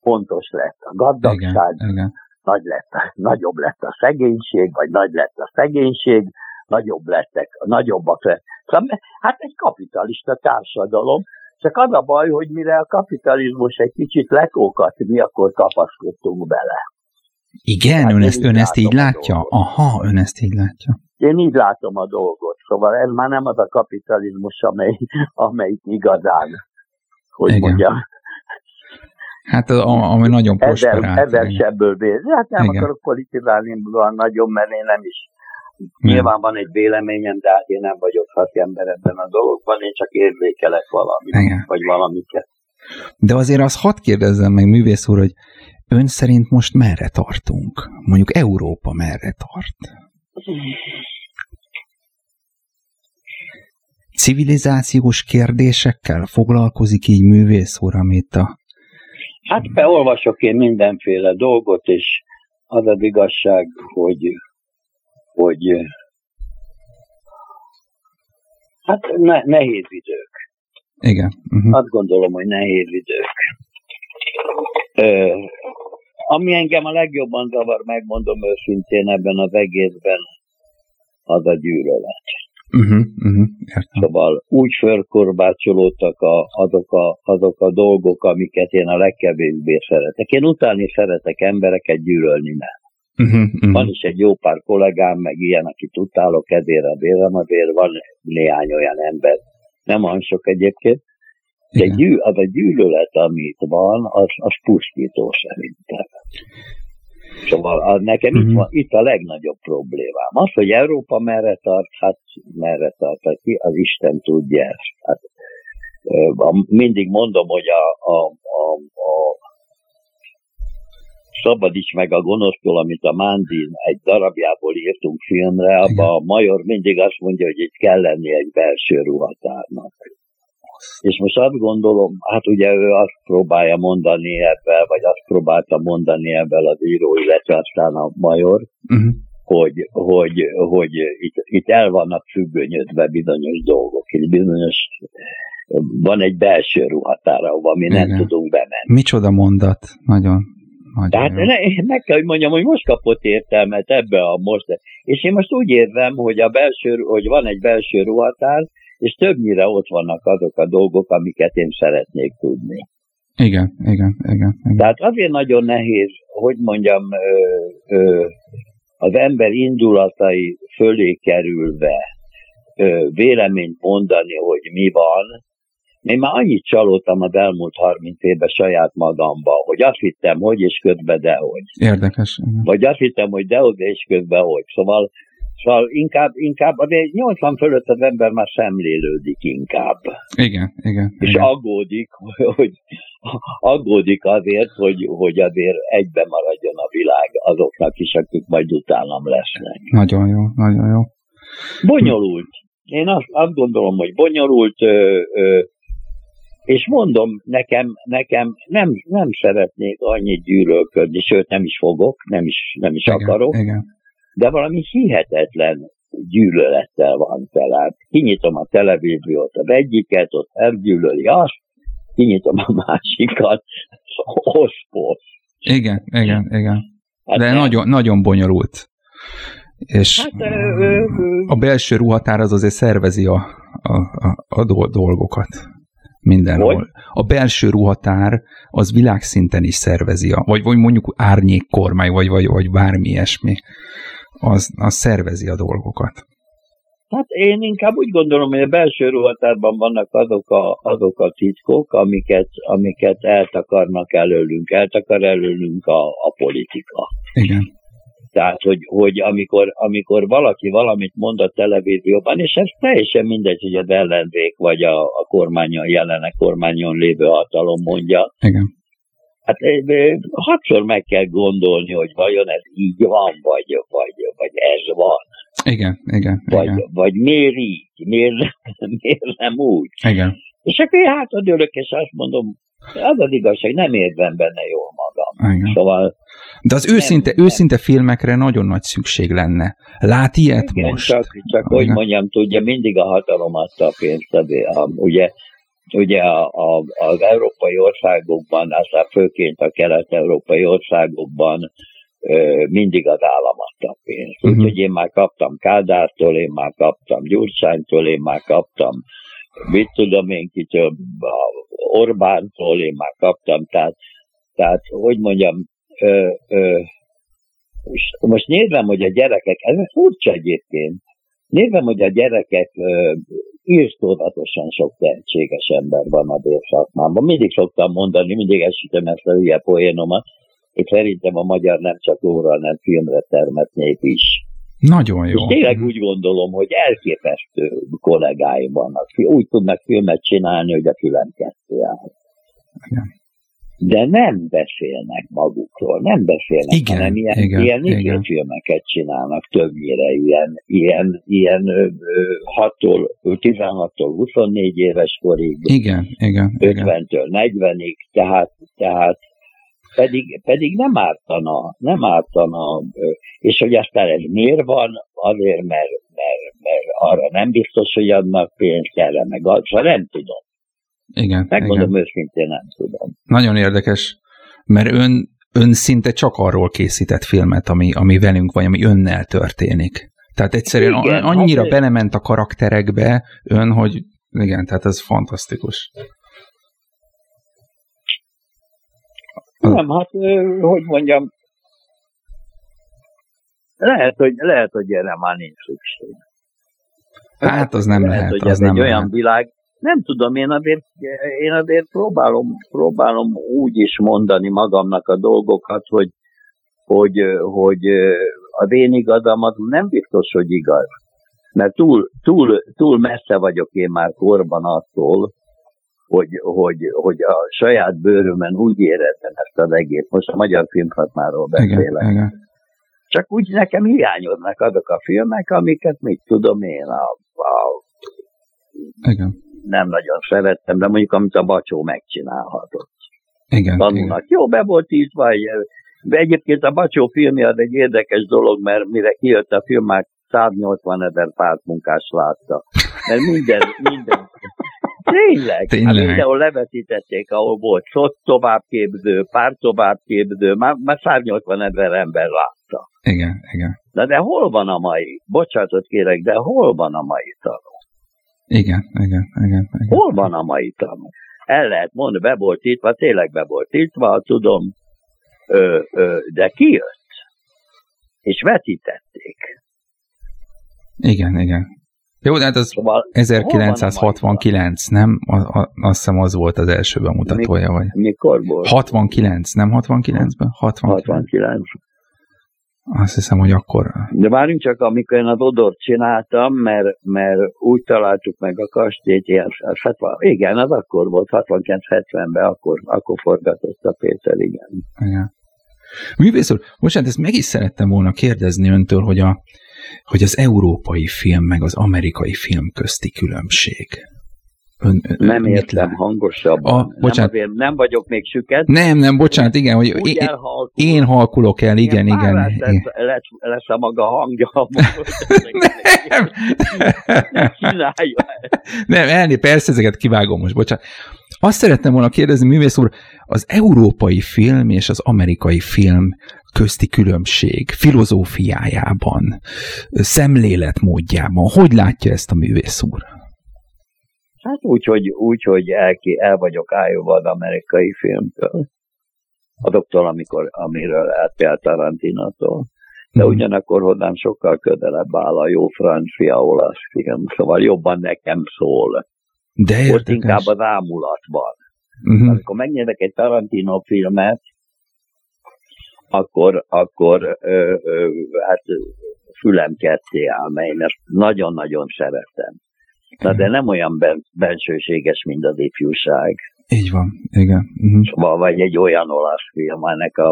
B: fontos lett a gazdagság, igen, igen. Nagy lett, nagyobb lett a szegénység, vagy nagy lett a szegénység, nagyobb lettek, nagyobbak lett. Szóval, hát egy kapitalista társadalom, csak az a baj, hogy mire a kapitalizmus egy kicsit lekókat, mi akkor kapaszkodtunk bele.
A: Igen, hát ön, ezt, ön ezt így látja? Aha, ön ezt így látja.
B: Én így látom a dolgot, szóval ez már nem az a kapitalizmus, amely, amely igazán, hogy Igen. mondjam.
A: Hát ami nagyon prosperált.
B: Ezer, ezer sebből Hát nem Igen. akarok politizálni nagyon, mert én nem is Nyilván van egy véleményem, de hát én nem vagyok ember ebben a dologban, én csak érzékelek valamit, Igen. vagy valamiket.
A: De azért azt hadd kérdezzem meg, művész úr, hogy ön szerint most merre tartunk? Mondjuk Európa merre tart? Civilizációs kérdésekkel foglalkozik így művész úr, amit a...
B: Hát beolvasok én mindenféle dolgot, és az az igazság, hogy hogy hát ne, nehéz idők.
A: Igen.
B: Uh-huh. Azt gondolom, hogy nehéz idők. Ö, ami engem a legjobban zavar, megmondom őszintén ebben az egészben, az a gyűlölet.
A: Uh-huh, uh-huh,
B: Szóval úgy fölkorbácsolódtak a, azok, a, azok a dolgok, amiket én a legkevésbé szeretek. Én utálni szeretek embereket, gyűlölni nem. Uh-huh, uh-huh. Van is egy jó pár kollégám, meg ilyen, akit utálok, ezért a bérem, azért van néhány olyan ember, nem olyan sok egyébként, de gyű, az a gyűlölet, amit van, az, az pusztító szerintem. Szóval az nekem uh-huh. itt, mhm. van, itt a legnagyobb problémám. Az, hogy Európa merre tart, hát merre tart, hát ki az Isten tudja ezt. Hát, mindig mondom, hogy a, a, a, a Szabadíts meg a gonosztól, amit a Mándin egy darabjából írtunk filmre, abban a major mindig azt mondja, hogy itt kell lenni egy belső ruhatárnak. És most azt gondolom, hát ugye ő azt próbálja mondani ebben, vagy azt próbálta mondani ebben az író, illetve aztán a major, uh-huh. hogy, hogy, hogy itt, itt el vannak függönyödve bizonyos dolgok, itt bizonyos van egy belső ruhatára, ahova mi Igen. nem tudunk bemenni.
A: Micsoda mondat, nagyon.
B: Nagyon Tehát ne, meg kell, hogy mondjam, hogy most kapott értelmet ebbe a most. És én most úgy érzem, hogy, a belső, hogy van egy belső ruhatár, és többnyire ott vannak azok a dolgok, amiket én szeretnék tudni.
A: Igen, igen, igen. igen.
B: Tehát azért nagyon nehéz, hogy mondjam, ö, ö, az ember indulatai fölé kerülve ö, véleményt mondani, hogy mi van, én már annyit csalódtam az elmúlt 30 évben saját magamba, hogy azt hittem, hogy és közben dehogy.
A: Érdekes.
B: Vagy azt hittem, hogy dehogy és közben hogy. Szóval, szóval inkább, inkább, azért 80 fölött az ember már szemlélődik inkább.
A: Igen, igen.
B: És
A: igen.
B: aggódik, hogy aggódik azért, hogy, hogy azért egybe maradjon a világ azoknak is, akik majd utánam lesznek.
A: Nagyon jó, nagyon jó.
B: Bonyolult. Én azt, azt gondolom, hogy bonyolult, ö, ö, és mondom, nekem, nekem nem, nem szeretnék annyit gyűlölködni, sőt nem is fogok, nem is, nem is
A: igen,
B: akarok,
A: Igen.
B: De valami hihetetlen gyűlölettel van tele. Kinyitom a televíziót, az egyiket, ott elgyűlöli azt, kinyitom a másikat, oszpos.
A: Igen, igen, igen.
B: Hát
A: De
B: nem.
A: nagyon, nagyon bonyolult. És
B: Hát, ö, ö, ö,
A: a belső ruhatár az azért szervezi a, a, a, a do- dolgokat mindenhol.
B: Hogy?
A: A belső ruhatár az világszinten is szervezi, a, vagy, vagy mondjuk árnyékkormány, vagy, vagy, vagy bármi ilyesmi. Az, az szervezi a dolgokat.
B: Hát én inkább úgy gondolom, hogy a belső ruhatárban vannak azok a, azok a titkok, amiket, amiket eltakarnak előlünk. Eltakar előlünk a, a politika.
A: Igen.
B: Tehát, hogy, hogy amikor, amikor valaki valamit mond a televízióban, és ez teljesen mindegy, hogy az ellenzék vagy a, a kormányon, jelenek kormányon lévő hatalom mondja,
A: Igen.
B: Hát hatszor meg kell gondolni, hogy vajon ez így van, vagy, vagy, vagy ez van,
A: Igen, igen,
B: vagy,
A: igen.
B: vagy miért így, miért, miért nem úgy.
A: igen.
B: És akkor én hátradőlök, és azt mondom, az az igazság, nem érzem benne jól magam.
A: igen.
B: Szóval
A: De az őszinte,
B: nem.
A: őszinte filmekre nagyon nagy szükség lenne. Lát ilyet
B: igen,
A: most?
B: csak, csak hogy mondjam, tudja, mindig a hatalom adta a pénzt. A, a, ugye ugye a, a, az európai országokban, aztán főként a kelet-európai országokban mindig az állam adta pénzt.
A: Mhm.
B: Úgyhogy én már kaptam Kádártól, én már kaptam Gyurcsánytól, én már kaptam mit tudom én kitől, Orbántól, én már kaptam, tehát, tehát hogy mondjam, ö, ö, most, most nézem, hogy a gyerekek, ez furcsa egyébként, nézem, hogy a gyerekek ö, írtózatosan sok tehetséges ember van a bérszakmában. Mindig szoktam mondani, mindig esítem ezt a hülye poénomat, hogy szerintem a magyar nem csak óra, hanem filmre termett nép is.
A: Nagyon jó.
B: És tényleg úgy gondolom, hogy elképesztő kollégáim vannak. Úgy tudnak filmet csinálni, hogy a fülem kettő áll. De nem beszélnek magukról, nem beszélnek,
A: Igen,
B: hanem ilyen,
A: igen,
B: ilyen
A: igen.
B: filmeket csinálnak többnyire, ilyen, ilyen, ilyen ö, ö, 6-tól, 16-tól 24 éves korig,
A: Igen, igen, igen.
B: 50-től 40-ig, tehát, tehát pedig, pedig nem ártana, nem ártana, és hogy aztán ez miért van, azért, mert, mert, mert arra nem biztos, hogy adnak pénzt, erre meg az, szóval nem tudom.
A: Igen,
B: Megmondom
A: igen.
B: őszintén, nem tudom.
A: Nagyon érdekes, mert ön, ön szinte csak arról készített filmet, ami, ami velünk vagy, ami önnel történik. Tehát egyszerűen
B: Igen,
A: annyira
B: hát-
A: belement a karakterekbe ön, hogy igen, tehát ez fantasztikus.
B: Nem, hát, hogy mondjam, lehet, hogy, lehet, hogy erre már nincs szükség.
A: Hát az nem lehet,
B: hogy
A: az
B: ez
A: nem
B: egy olyan
A: lehet.
B: világ, nem tudom, én azért, én azért próbálom, próbálom úgy is mondani magamnak a dolgokat, hogy, hogy, hogy az én igazam az nem biztos, hogy igaz. Mert túl, túl, túl messze vagyok én már korban attól, hogy, hogy, hogy a saját bőrömen úgy érezzem ezt az egész. Most a magyar filmhatmáról beszélek.
A: Igen, igen.
B: Csak úgy nekem hiányoznak azok a filmek, amiket mit tudom én, a, a
A: Igen,
B: nem nagyon szerettem, de mondjuk amit a Bacsó megcsinálhatott.
A: igen, igen.
B: Tanulnak. Jó, be volt írva, de egyébként a Bacsó filmje az egy érdekes dolog, mert mire kijött a film, már 180 ezer pártmunkás látta. Mert minden, minden, Tényleg,
A: Tényleg.
B: Hát mindenhol levetítették, ahol volt SZOT továbbképző, párt továbbképző, már, már 180 ezer ember látta.
A: Igen, igen.
B: Na de hol van a mai? Bocsánatot kérek, de hol van a mai tanú?
A: Igen, igen, igen. igen.
B: Hol van a mai tanú? El lehet mondani, be volt tiltva, tényleg be volt tiltva, tudom, ö, ö, de ki jött? És vetítették.
A: Igen, igen. Jó, de hát az
B: Szóval
A: 1969, nem? A, a, azt hiszem az volt az első bemutatója, vagy?
B: mikor volt?
A: 69, nem 69-ben? 69.
B: 69.
A: Azt hiszem, hogy akkor...
B: De várjunk csak, amikor én az odort csináltam, mert, mert úgy találtuk meg a kastélyt, ilyen, az 70, igen, az akkor volt, 69-70-ben, akkor, akkor forgatott a Péter, igen.
A: Igen. Művész úr, bocsánat, ezt meg is szerettem volna kérdezni öntől, hogy a, hogy az európai film meg az amerikai film közti különbség.
B: Ön, nem értem hangosabban. A, bocsánat. Nem, azért nem vagyok még süket.
A: Nem, nem, bocsánat, igen, hogy én, én halkulok el, igen, igen. igen.
B: Lesz, lesz, lesz a maga hangja. nem. nem
A: Nem, elné, persze ezeket kivágom most, bocsánat. Azt szeretném volna kérdezni, művész úr, az európai film és az amerikai film közti különbség filozófiájában, szemléletmódjában, hogy látja ezt a művész úr?
B: Hát úgy, hogy, úgy, hogy el, el vagyok álljóva az amerikai filmtől. Azoktól, amikor, amiről eltél Tarantinatól. De mm. ugyanakkor hozzám sokkal közelebb áll a jó francia olasz film, szóval jobban nekem szól.
A: De érdekes.
B: Ott inkább az ámulatban. Uh-huh. Amikor megnézek egy Tarantino filmet, akkor, akkor ö, ö, hát fülem ketté áll, mert nagyon-nagyon szeretem. Na de nem olyan bensőséges, mint az ifjúság.
A: Így van, igen.
B: Uh-huh. Szóval, vagy egy olyan olasz film, ennek a,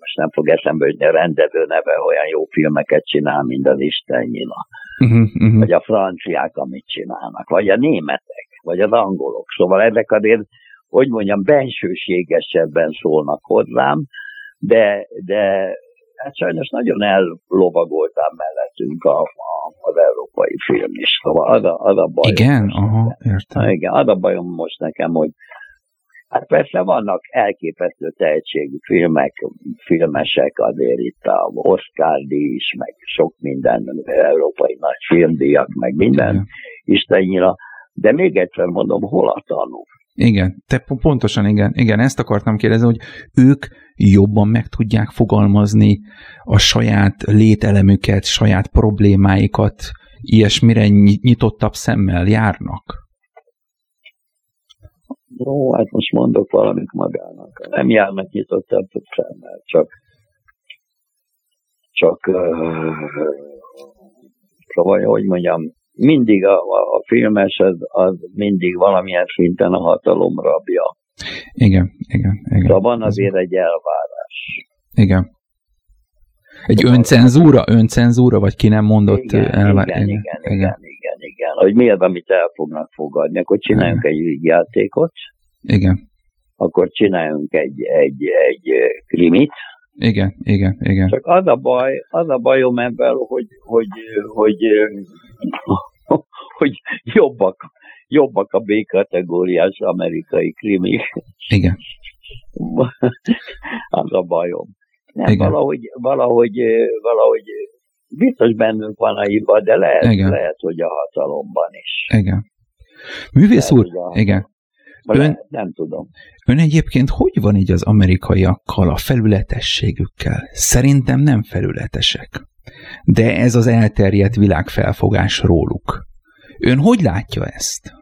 B: most nem fog eszembe jutni, a rendező neve olyan jó filmeket csinál, mint az Isten nyila. Uh-huh, uh-huh. Vagy a franciák, amit csinálnak, vagy a németek, vagy az angolok. Szóval ezek azért, hogy mondjam, bensőségesebben szólnak hozzám, de, de hát sajnos nagyon ellovagoltál mellettünk a, a, az európai film is. Szóval az a, az a bajom.
A: Igen? Aha, értem.
B: Igen, az a bajom most nekem, hogy Hát persze vannak elképesztő tehetségű filmek, filmesek azért itt a Oscar díj is, meg sok minden, európai nagy filmdíjak, meg minden, Igen. Istennyira. De még egyszer mondom, hol a tanú?
A: Igen, te pontosan igen, igen, ezt akartam kérdezni, hogy ők jobban meg tudják fogalmazni a saját lételemüket, saját problémáikat, ilyesmire nyitottabb szemmel járnak?
B: Ó, hát most mondok valamit magának. Nem járnak nyitottabb szemmel, csak csak uh, szóval, hogy mondjam, mindig a, a filmes az, az mindig valamilyen szinten a hatalom rabja.
A: Igen, igen, igen.
B: De van azért egy elvárás.
A: Igen. Egy öncenzúra, öncenzúra, vagy ki nem mondott igen, elvárás.
B: Igen, igen, igen, igen, igen, igen. Hogy miért, amit el fognak fogadni, akkor csináljunk igen. egy játékot.
A: Igen.
B: Akkor csináljunk egy, egy, egy krimit.
A: Igen, igen, igen.
B: Csak az a baj, az a bajom ebben, hogy, hogy, hogy, hogy, hogy jobbak, jobbak a B-kategóriás amerikai krimik.
A: Igen.
B: az a bajom. Nem, Igen. valahogy, valahogy, valahogy biztos bennünk van a hiba, de lehet, Igen. lehet, hogy a hatalomban is.
A: Igen. Művész úr, igen.
B: Ön, nem tudom.
A: Ön egyébként hogy van így az amerikaiakkal, a felületességükkel? Szerintem nem felületesek. De ez az elterjedt világfelfogás róluk. Ön hogy látja ezt?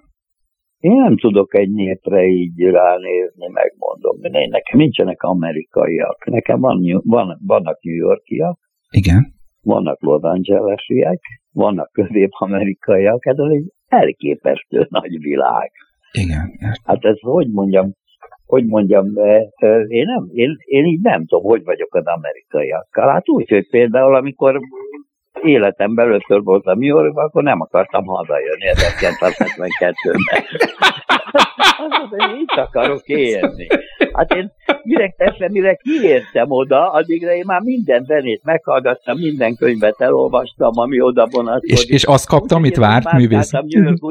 B: Én nem tudok egy népre így ránézni, megmondom. Én, nekem nincsenek amerikaiak. Nekem van, van, vannak New Yorkiak.
A: Igen.
B: Vannak Los Angelesiek, vannak közép-amerikaiak. Ez egy elképesztő nagy világ.
A: Igen.
B: Hát ez hogy mondjam, hogy mondjam, én, nem, én, én így nem tudom, hogy vagyok az amerikaiakkal. Hát úgy, hogy például amikor életemben először voltam New Yorkban, akkor nem akartam hazajönni 1972-ben. Azt mondta, hogy itt akarok élni. Hát én mire teszem, mire kiértem oda, addigra én már minden zenét meghallgattam, minden könyvet elolvastam, ami oda vonatkozik.
A: És, és azt kaptam, amit várt művész.
B: New York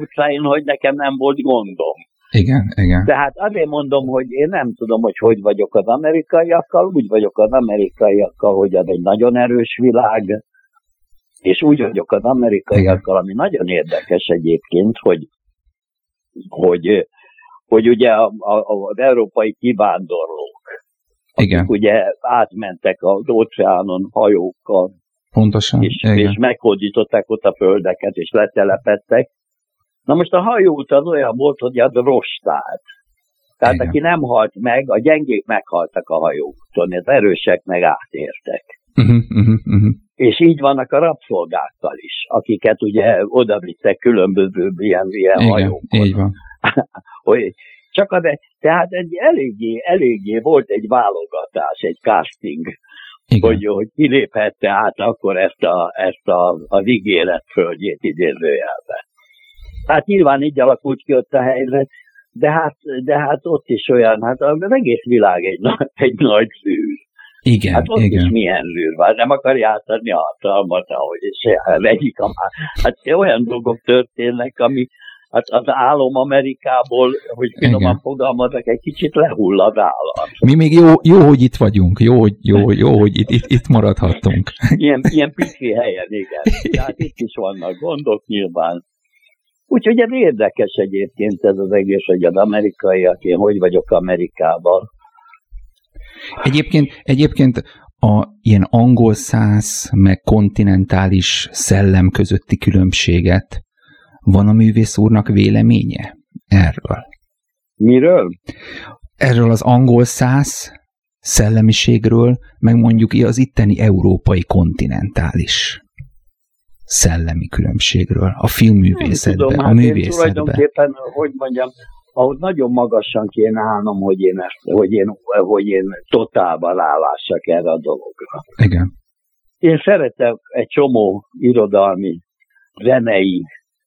B: utcáin, hogy nekem nem volt gondom.
A: Igen, igen.
B: Tehát azért mondom, hogy én nem tudom, hogy hogy vagyok az amerikaiakkal, úgy vagyok az amerikaiakkal, hogy ez egy nagyon erős világ, és úgy vagyok az amerikaiakkal, ami nagyon érdekes egyébként, hogy, hogy, hogy ugye a, a, az európai kivándorlók,
A: igen. akik
B: ugye átmentek az óceánon hajókkal,
A: Pontosan,
B: és, igen. és meghódították ott a földeket, és letelepettek, Na most a hajóút az olyan volt, hogy az rostált. Tehát Igen. aki nem halt meg, a gyengék meghaltak a hajóúton, az erősek meg átértek. Uh-huh, uh-huh, uh-huh. És így vannak a rabszolgákkal is, akiket ugye oda vittek különböző ilyen, ilyen Igen, hajókon.
A: így van.
B: hogy csak az, tehát egy eléggé, eléggé volt egy válogatás, egy casting, Igen. Hogy, hogy kiléphette át akkor ezt, a, ezt a, az ígéret földjét idézőjelbe. Hát nyilván így alakult ki ott a helyzet, de hát, de hát ott is olyan, hát az egész világ egy, egy nagy szűr.
A: Igen,
B: hát ott
A: igen.
B: is milyen lűr van, nem akarja átadni a hatalmat, ahogy is egyik a Hát olyan dolgok történnek, ami hát az álom Amerikából, hogy finoman fogalmazok, egy kicsit lehull az állam.
A: Mi még jó, jó hogy itt vagyunk, jó, hogy, jó, jó, hogy itt, itt, itt maradhattunk.
B: Ilyen, ilyen pici helyen, igen. Tehát itt is vannak gondok nyilván. Úgyhogy ez érdekes egyébként ez az egész, hogy az amerikaiak, én hogy vagyok Amerikában.
A: Egyébként, egyébként a ilyen angol száz, meg kontinentális szellem közötti különbséget van a művész úrnak véleménye erről?
B: Miről?
A: Erről az angol száz szellemiségről, meg mondjuk az itteni európai kontinentális szellemi különbségről, a filmművészetben, tudom, a hát művészetben.
B: tulajdonképpen, hogy mondjam, ahhoz nagyon magasan kéne állnom, hogy én, ezt, hogy én, hogy én totálban rálássak erre a dologra.
A: Igen.
B: Én szeretem egy csomó irodalmi, zenei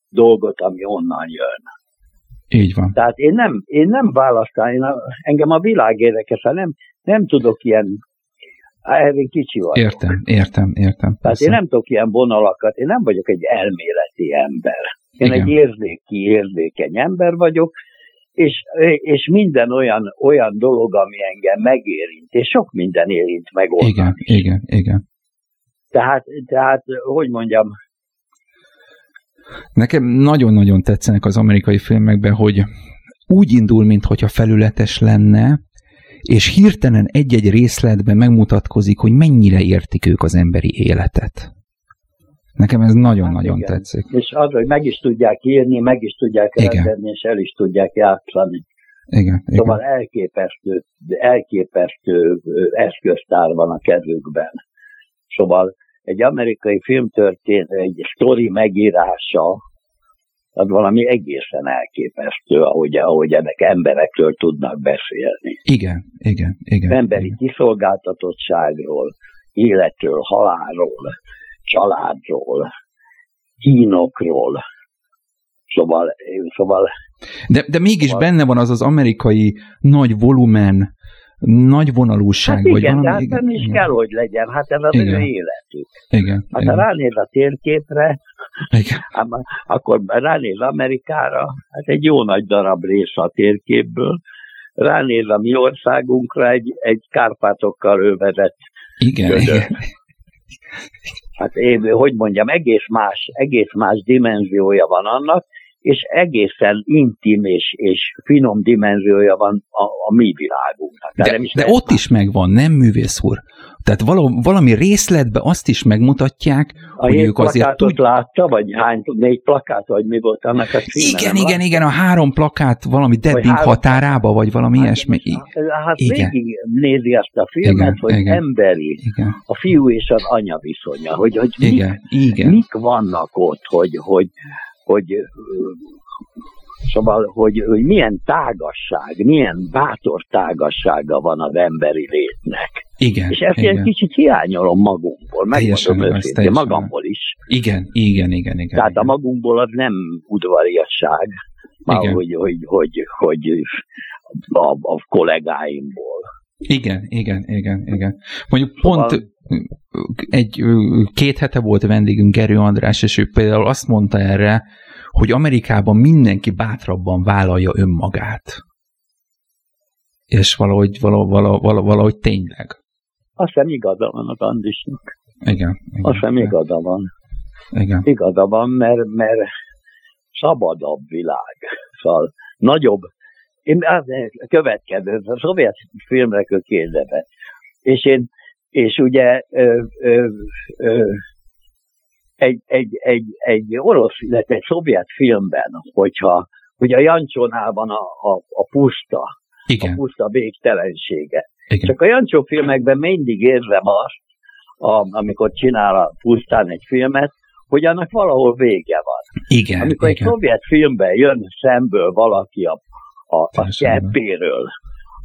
B: dolgot, ami onnan jön.
A: Így van.
B: Tehát én nem, én nem választani, én a, engem a világ érdekel, nem, nem tudok ilyen, erre kicsi vagyok.
A: Értem, értem, értem.
B: Tehát én nem tudok ilyen vonalakat, én nem vagyok egy elméleti ember. Én Igen. egy érzéki, érzékeny ember vagyok, és, és minden olyan, olyan dolog, ami engem megérint, és sok minden érint meg onnan
A: Igen, is. igen, igen.
B: Tehát, tehát, hogy mondjam,
A: Nekem nagyon-nagyon tetszenek az amerikai filmekben, hogy úgy indul, mintha felületes lenne, és hirtelen egy-egy részletben megmutatkozik, hogy mennyire értik ők az emberi életet. Nekem ez nagyon-nagyon hát tetszik.
B: És az, hogy meg is tudják írni, meg is tudják rendezni, és el is tudják játszani.
A: Igen,
B: szóval igen. elképesztő, elképesztő eszköztár van a kezükben. Szóval egy amerikai filmtörténet, egy sztori megírása, az valami egészen elképesztő, ahogy, ahogy ennek emberekről tudnak beszélni.
A: Igen, igen, igen.
B: Emberi
A: igen.
B: kiszolgáltatottságról, életről, halálról, családról, kínokról. Szóval, szóval
A: de, de mégis szóval, benne van az az amerikai nagy volumen, nagy vonalúság. Hát
B: igen, vagy
A: valami,
B: de hát igen, nem is igen. kell, hogy legyen, hát ez az igen. ő életük.
A: Igen,
B: hát
A: igen.
B: ha ránéz a térképre,
A: igen.
B: akkor ránéz Amerikára, hát egy jó nagy darab része a térképből, ránéz a mi országunkra egy, egy Kárpátokkal övezett
A: igen, igen.
B: Hát én, hogy mondjam, egész más, egész más dimenziója van annak, és egészen intim és, és finom dimenziója van a, a mi világunknak.
A: De, de, de ott is megvan, nem művész úr? Tehát valami, valami részletben azt is megmutatják,
B: a hogy ők azért tud... látta, vagy hány, négy plakát, vagy mi volt annak a
A: címe? Igen, igen, igen, a három plakát valami debbing három... határába, vagy valami hát, ilyesmi.
B: Hát, hát igen. végig nézi azt a filmet, igen, hogy igen, emberi, igen. a fiú és az anya viszonya, hogy, hogy igen, mik, igen. mik vannak ott, hogy, hogy, hogy Szóval, hogy, hogy milyen tágasság, milyen bátor tágassága van az emberi létnek.
A: Igen.
B: És ezt igen. egy kicsit hiányolom magunkból, megmondom őszintén, magamból is.
A: Igen, igen, igen, igen.
B: Tehát
A: igen.
B: a magunkból az nem udvariasság, már hogy, hogy, hogy, hogy a, a kollégáimból.
A: Igen, igen, igen, igen. Mondjuk szóval... egy két hete volt a vendégünk Gerő András, és ő például azt mondta erre, hogy Amerikában mindenki bátrabban vállalja önmagát. És valahogy, valahogy, valahogy, valahogy tényleg.
B: Azt hiszem igaza van az Andisnak.
A: Igen. igen
B: Azt hiszem igaza van.
A: Igen.
B: Igaza van, mert, mert szabadabb világ. Szóval nagyobb. Én az következő, a szovjet filmekről kérdezett. És én, és ugye ö, ö, ö, egy, egy, egy, egy orosz, illetve egy szovjet filmben, hogyha ugye a Jancsónál a, a, a puszta,
A: Igen.
B: a puszta végtelensége.
A: Igen.
B: Csak a Jancsó filmekben mindig érzem azt, a, amikor csinál a pusztán egy filmet, hogy annak valahol vége van.
A: Igen,
B: amikor
A: igen.
B: egy szovjet filmben jön szemből valaki a, a, a cseppéről,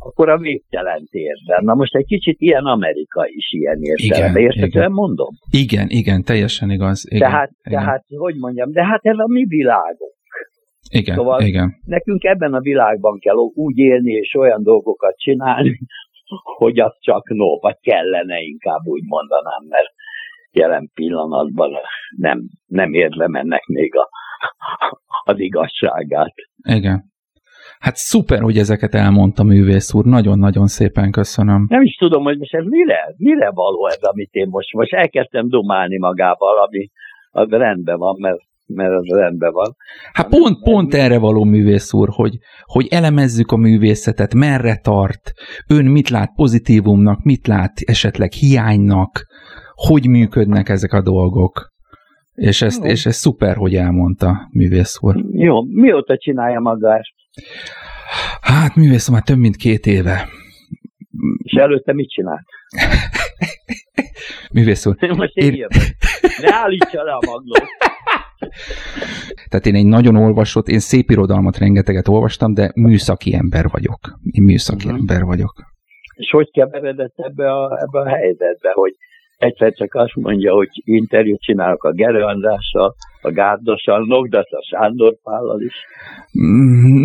B: akkor a végtelen térben. Na most egy kicsit ilyen Amerika is ilyen értelemben. Értetően mondom?
A: Igen, igen, teljesen igaz. Igen,
B: tehát,
A: igen.
B: tehát, hogy mondjam, de hát ez a mi világunk.
A: Igen, szóval igen.
B: nekünk ebben a világban kell úgy élni és olyan dolgokat csinálni, hogy az csak no, vagy kellene inkább úgy mondanám, mert jelen pillanatban nem, nem érdem ennek még a, az igazságát.
A: Igen. Hát szuper, hogy ezeket elmondta művész úr. Nagyon-nagyon szépen köszönöm.
B: Nem is tudom, hogy most ez mire, mire való ez, amit én most, most elkezdtem dumálni magával, ami az rendben van, mert mert az rendben van.
A: Hát pont, pont erre való művész úr, hogy, hogy elemezzük a művészetet, merre tart, ön mit lát pozitívumnak, mit lát esetleg hiánynak, hogy működnek ezek a dolgok. És ezt, és ez szuper, hogy elmondta művész úr.
B: Jó, mióta csinálja maga ezt?
A: Hát művész már több mint két éve.
B: És előtte mit csinált?
A: művész úr.
B: Most én, én... Ne állítsa le a maglót.
A: Tehát én egy nagyon olvasott, én szép irodalmat rengeteget olvastam, de műszaki ember vagyok. Én műszaki uh-huh. ember vagyok.
B: És hogy keveredett ebbe a, ebbe a helyzetbe, hogy egyszer csak azt mondja, hogy interjút csinálok a Gerő Andrással, a Gárdossal, Nogdat a Sándor Pállal is.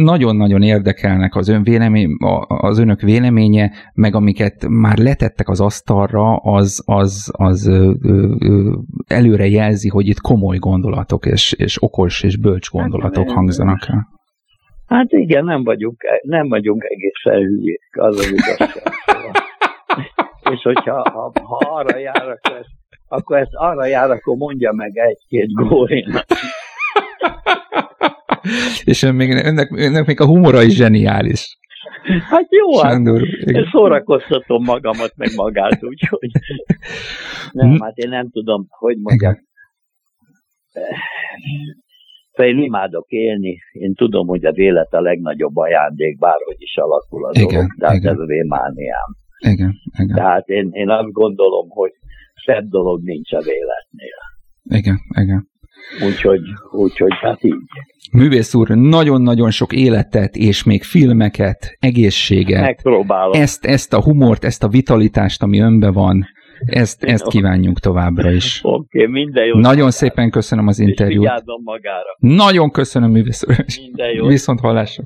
A: Nagyon-nagyon érdekelnek az, ön vélemény, az önök véleménye, meg amiket már letettek az asztalra, az, az, az ö, ö, előre jelzi, hogy itt komoly gondolatok és, és okos és bölcs gondolatok hát, hangzanak el.
B: Hát igen, nem vagyunk, nem vagyunk egészen hülyék, az az igazság. és hogyha ha, ha arra jár, akkor ezt, akkor ezt arra jár, akkor mondja meg egy-két górénak.
A: és ön még, önnek, önnek még a humora is zseniális.
B: Hát jó, hát Sándor, hát szórakoztatom magamat, meg magát, úgyhogy nem, hát én nem tudom, hogy mondjam. Szóval én imádok élni, én tudom, hogy az élet a legnagyobb ajándék, bárhogy is alakul az igen, dolog, de hát ez az én mániám.
A: Igen, igen.
B: Tehát én, én azt gondolom, hogy szebb dolog nincs az életnél.
A: Igen, igen.
B: Úgyhogy, úgyhogy hát így.
A: Művész úr, nagyon-nagyon sok életet, és még filmeket, egészséget.
B: Megpróbálom.
A: Ezt, ezt a humort, ezt a vitalitást, ami önbe van, ezt, ezt kívánjuk továbbra is.
B: Oké, okay, minden jó.
A: Nagyon szépen köszönöm az interjút.
B: magára.
A: Nagyon köszönöm, művész úr.
B: Minden jó.
A: Viszont hallásra.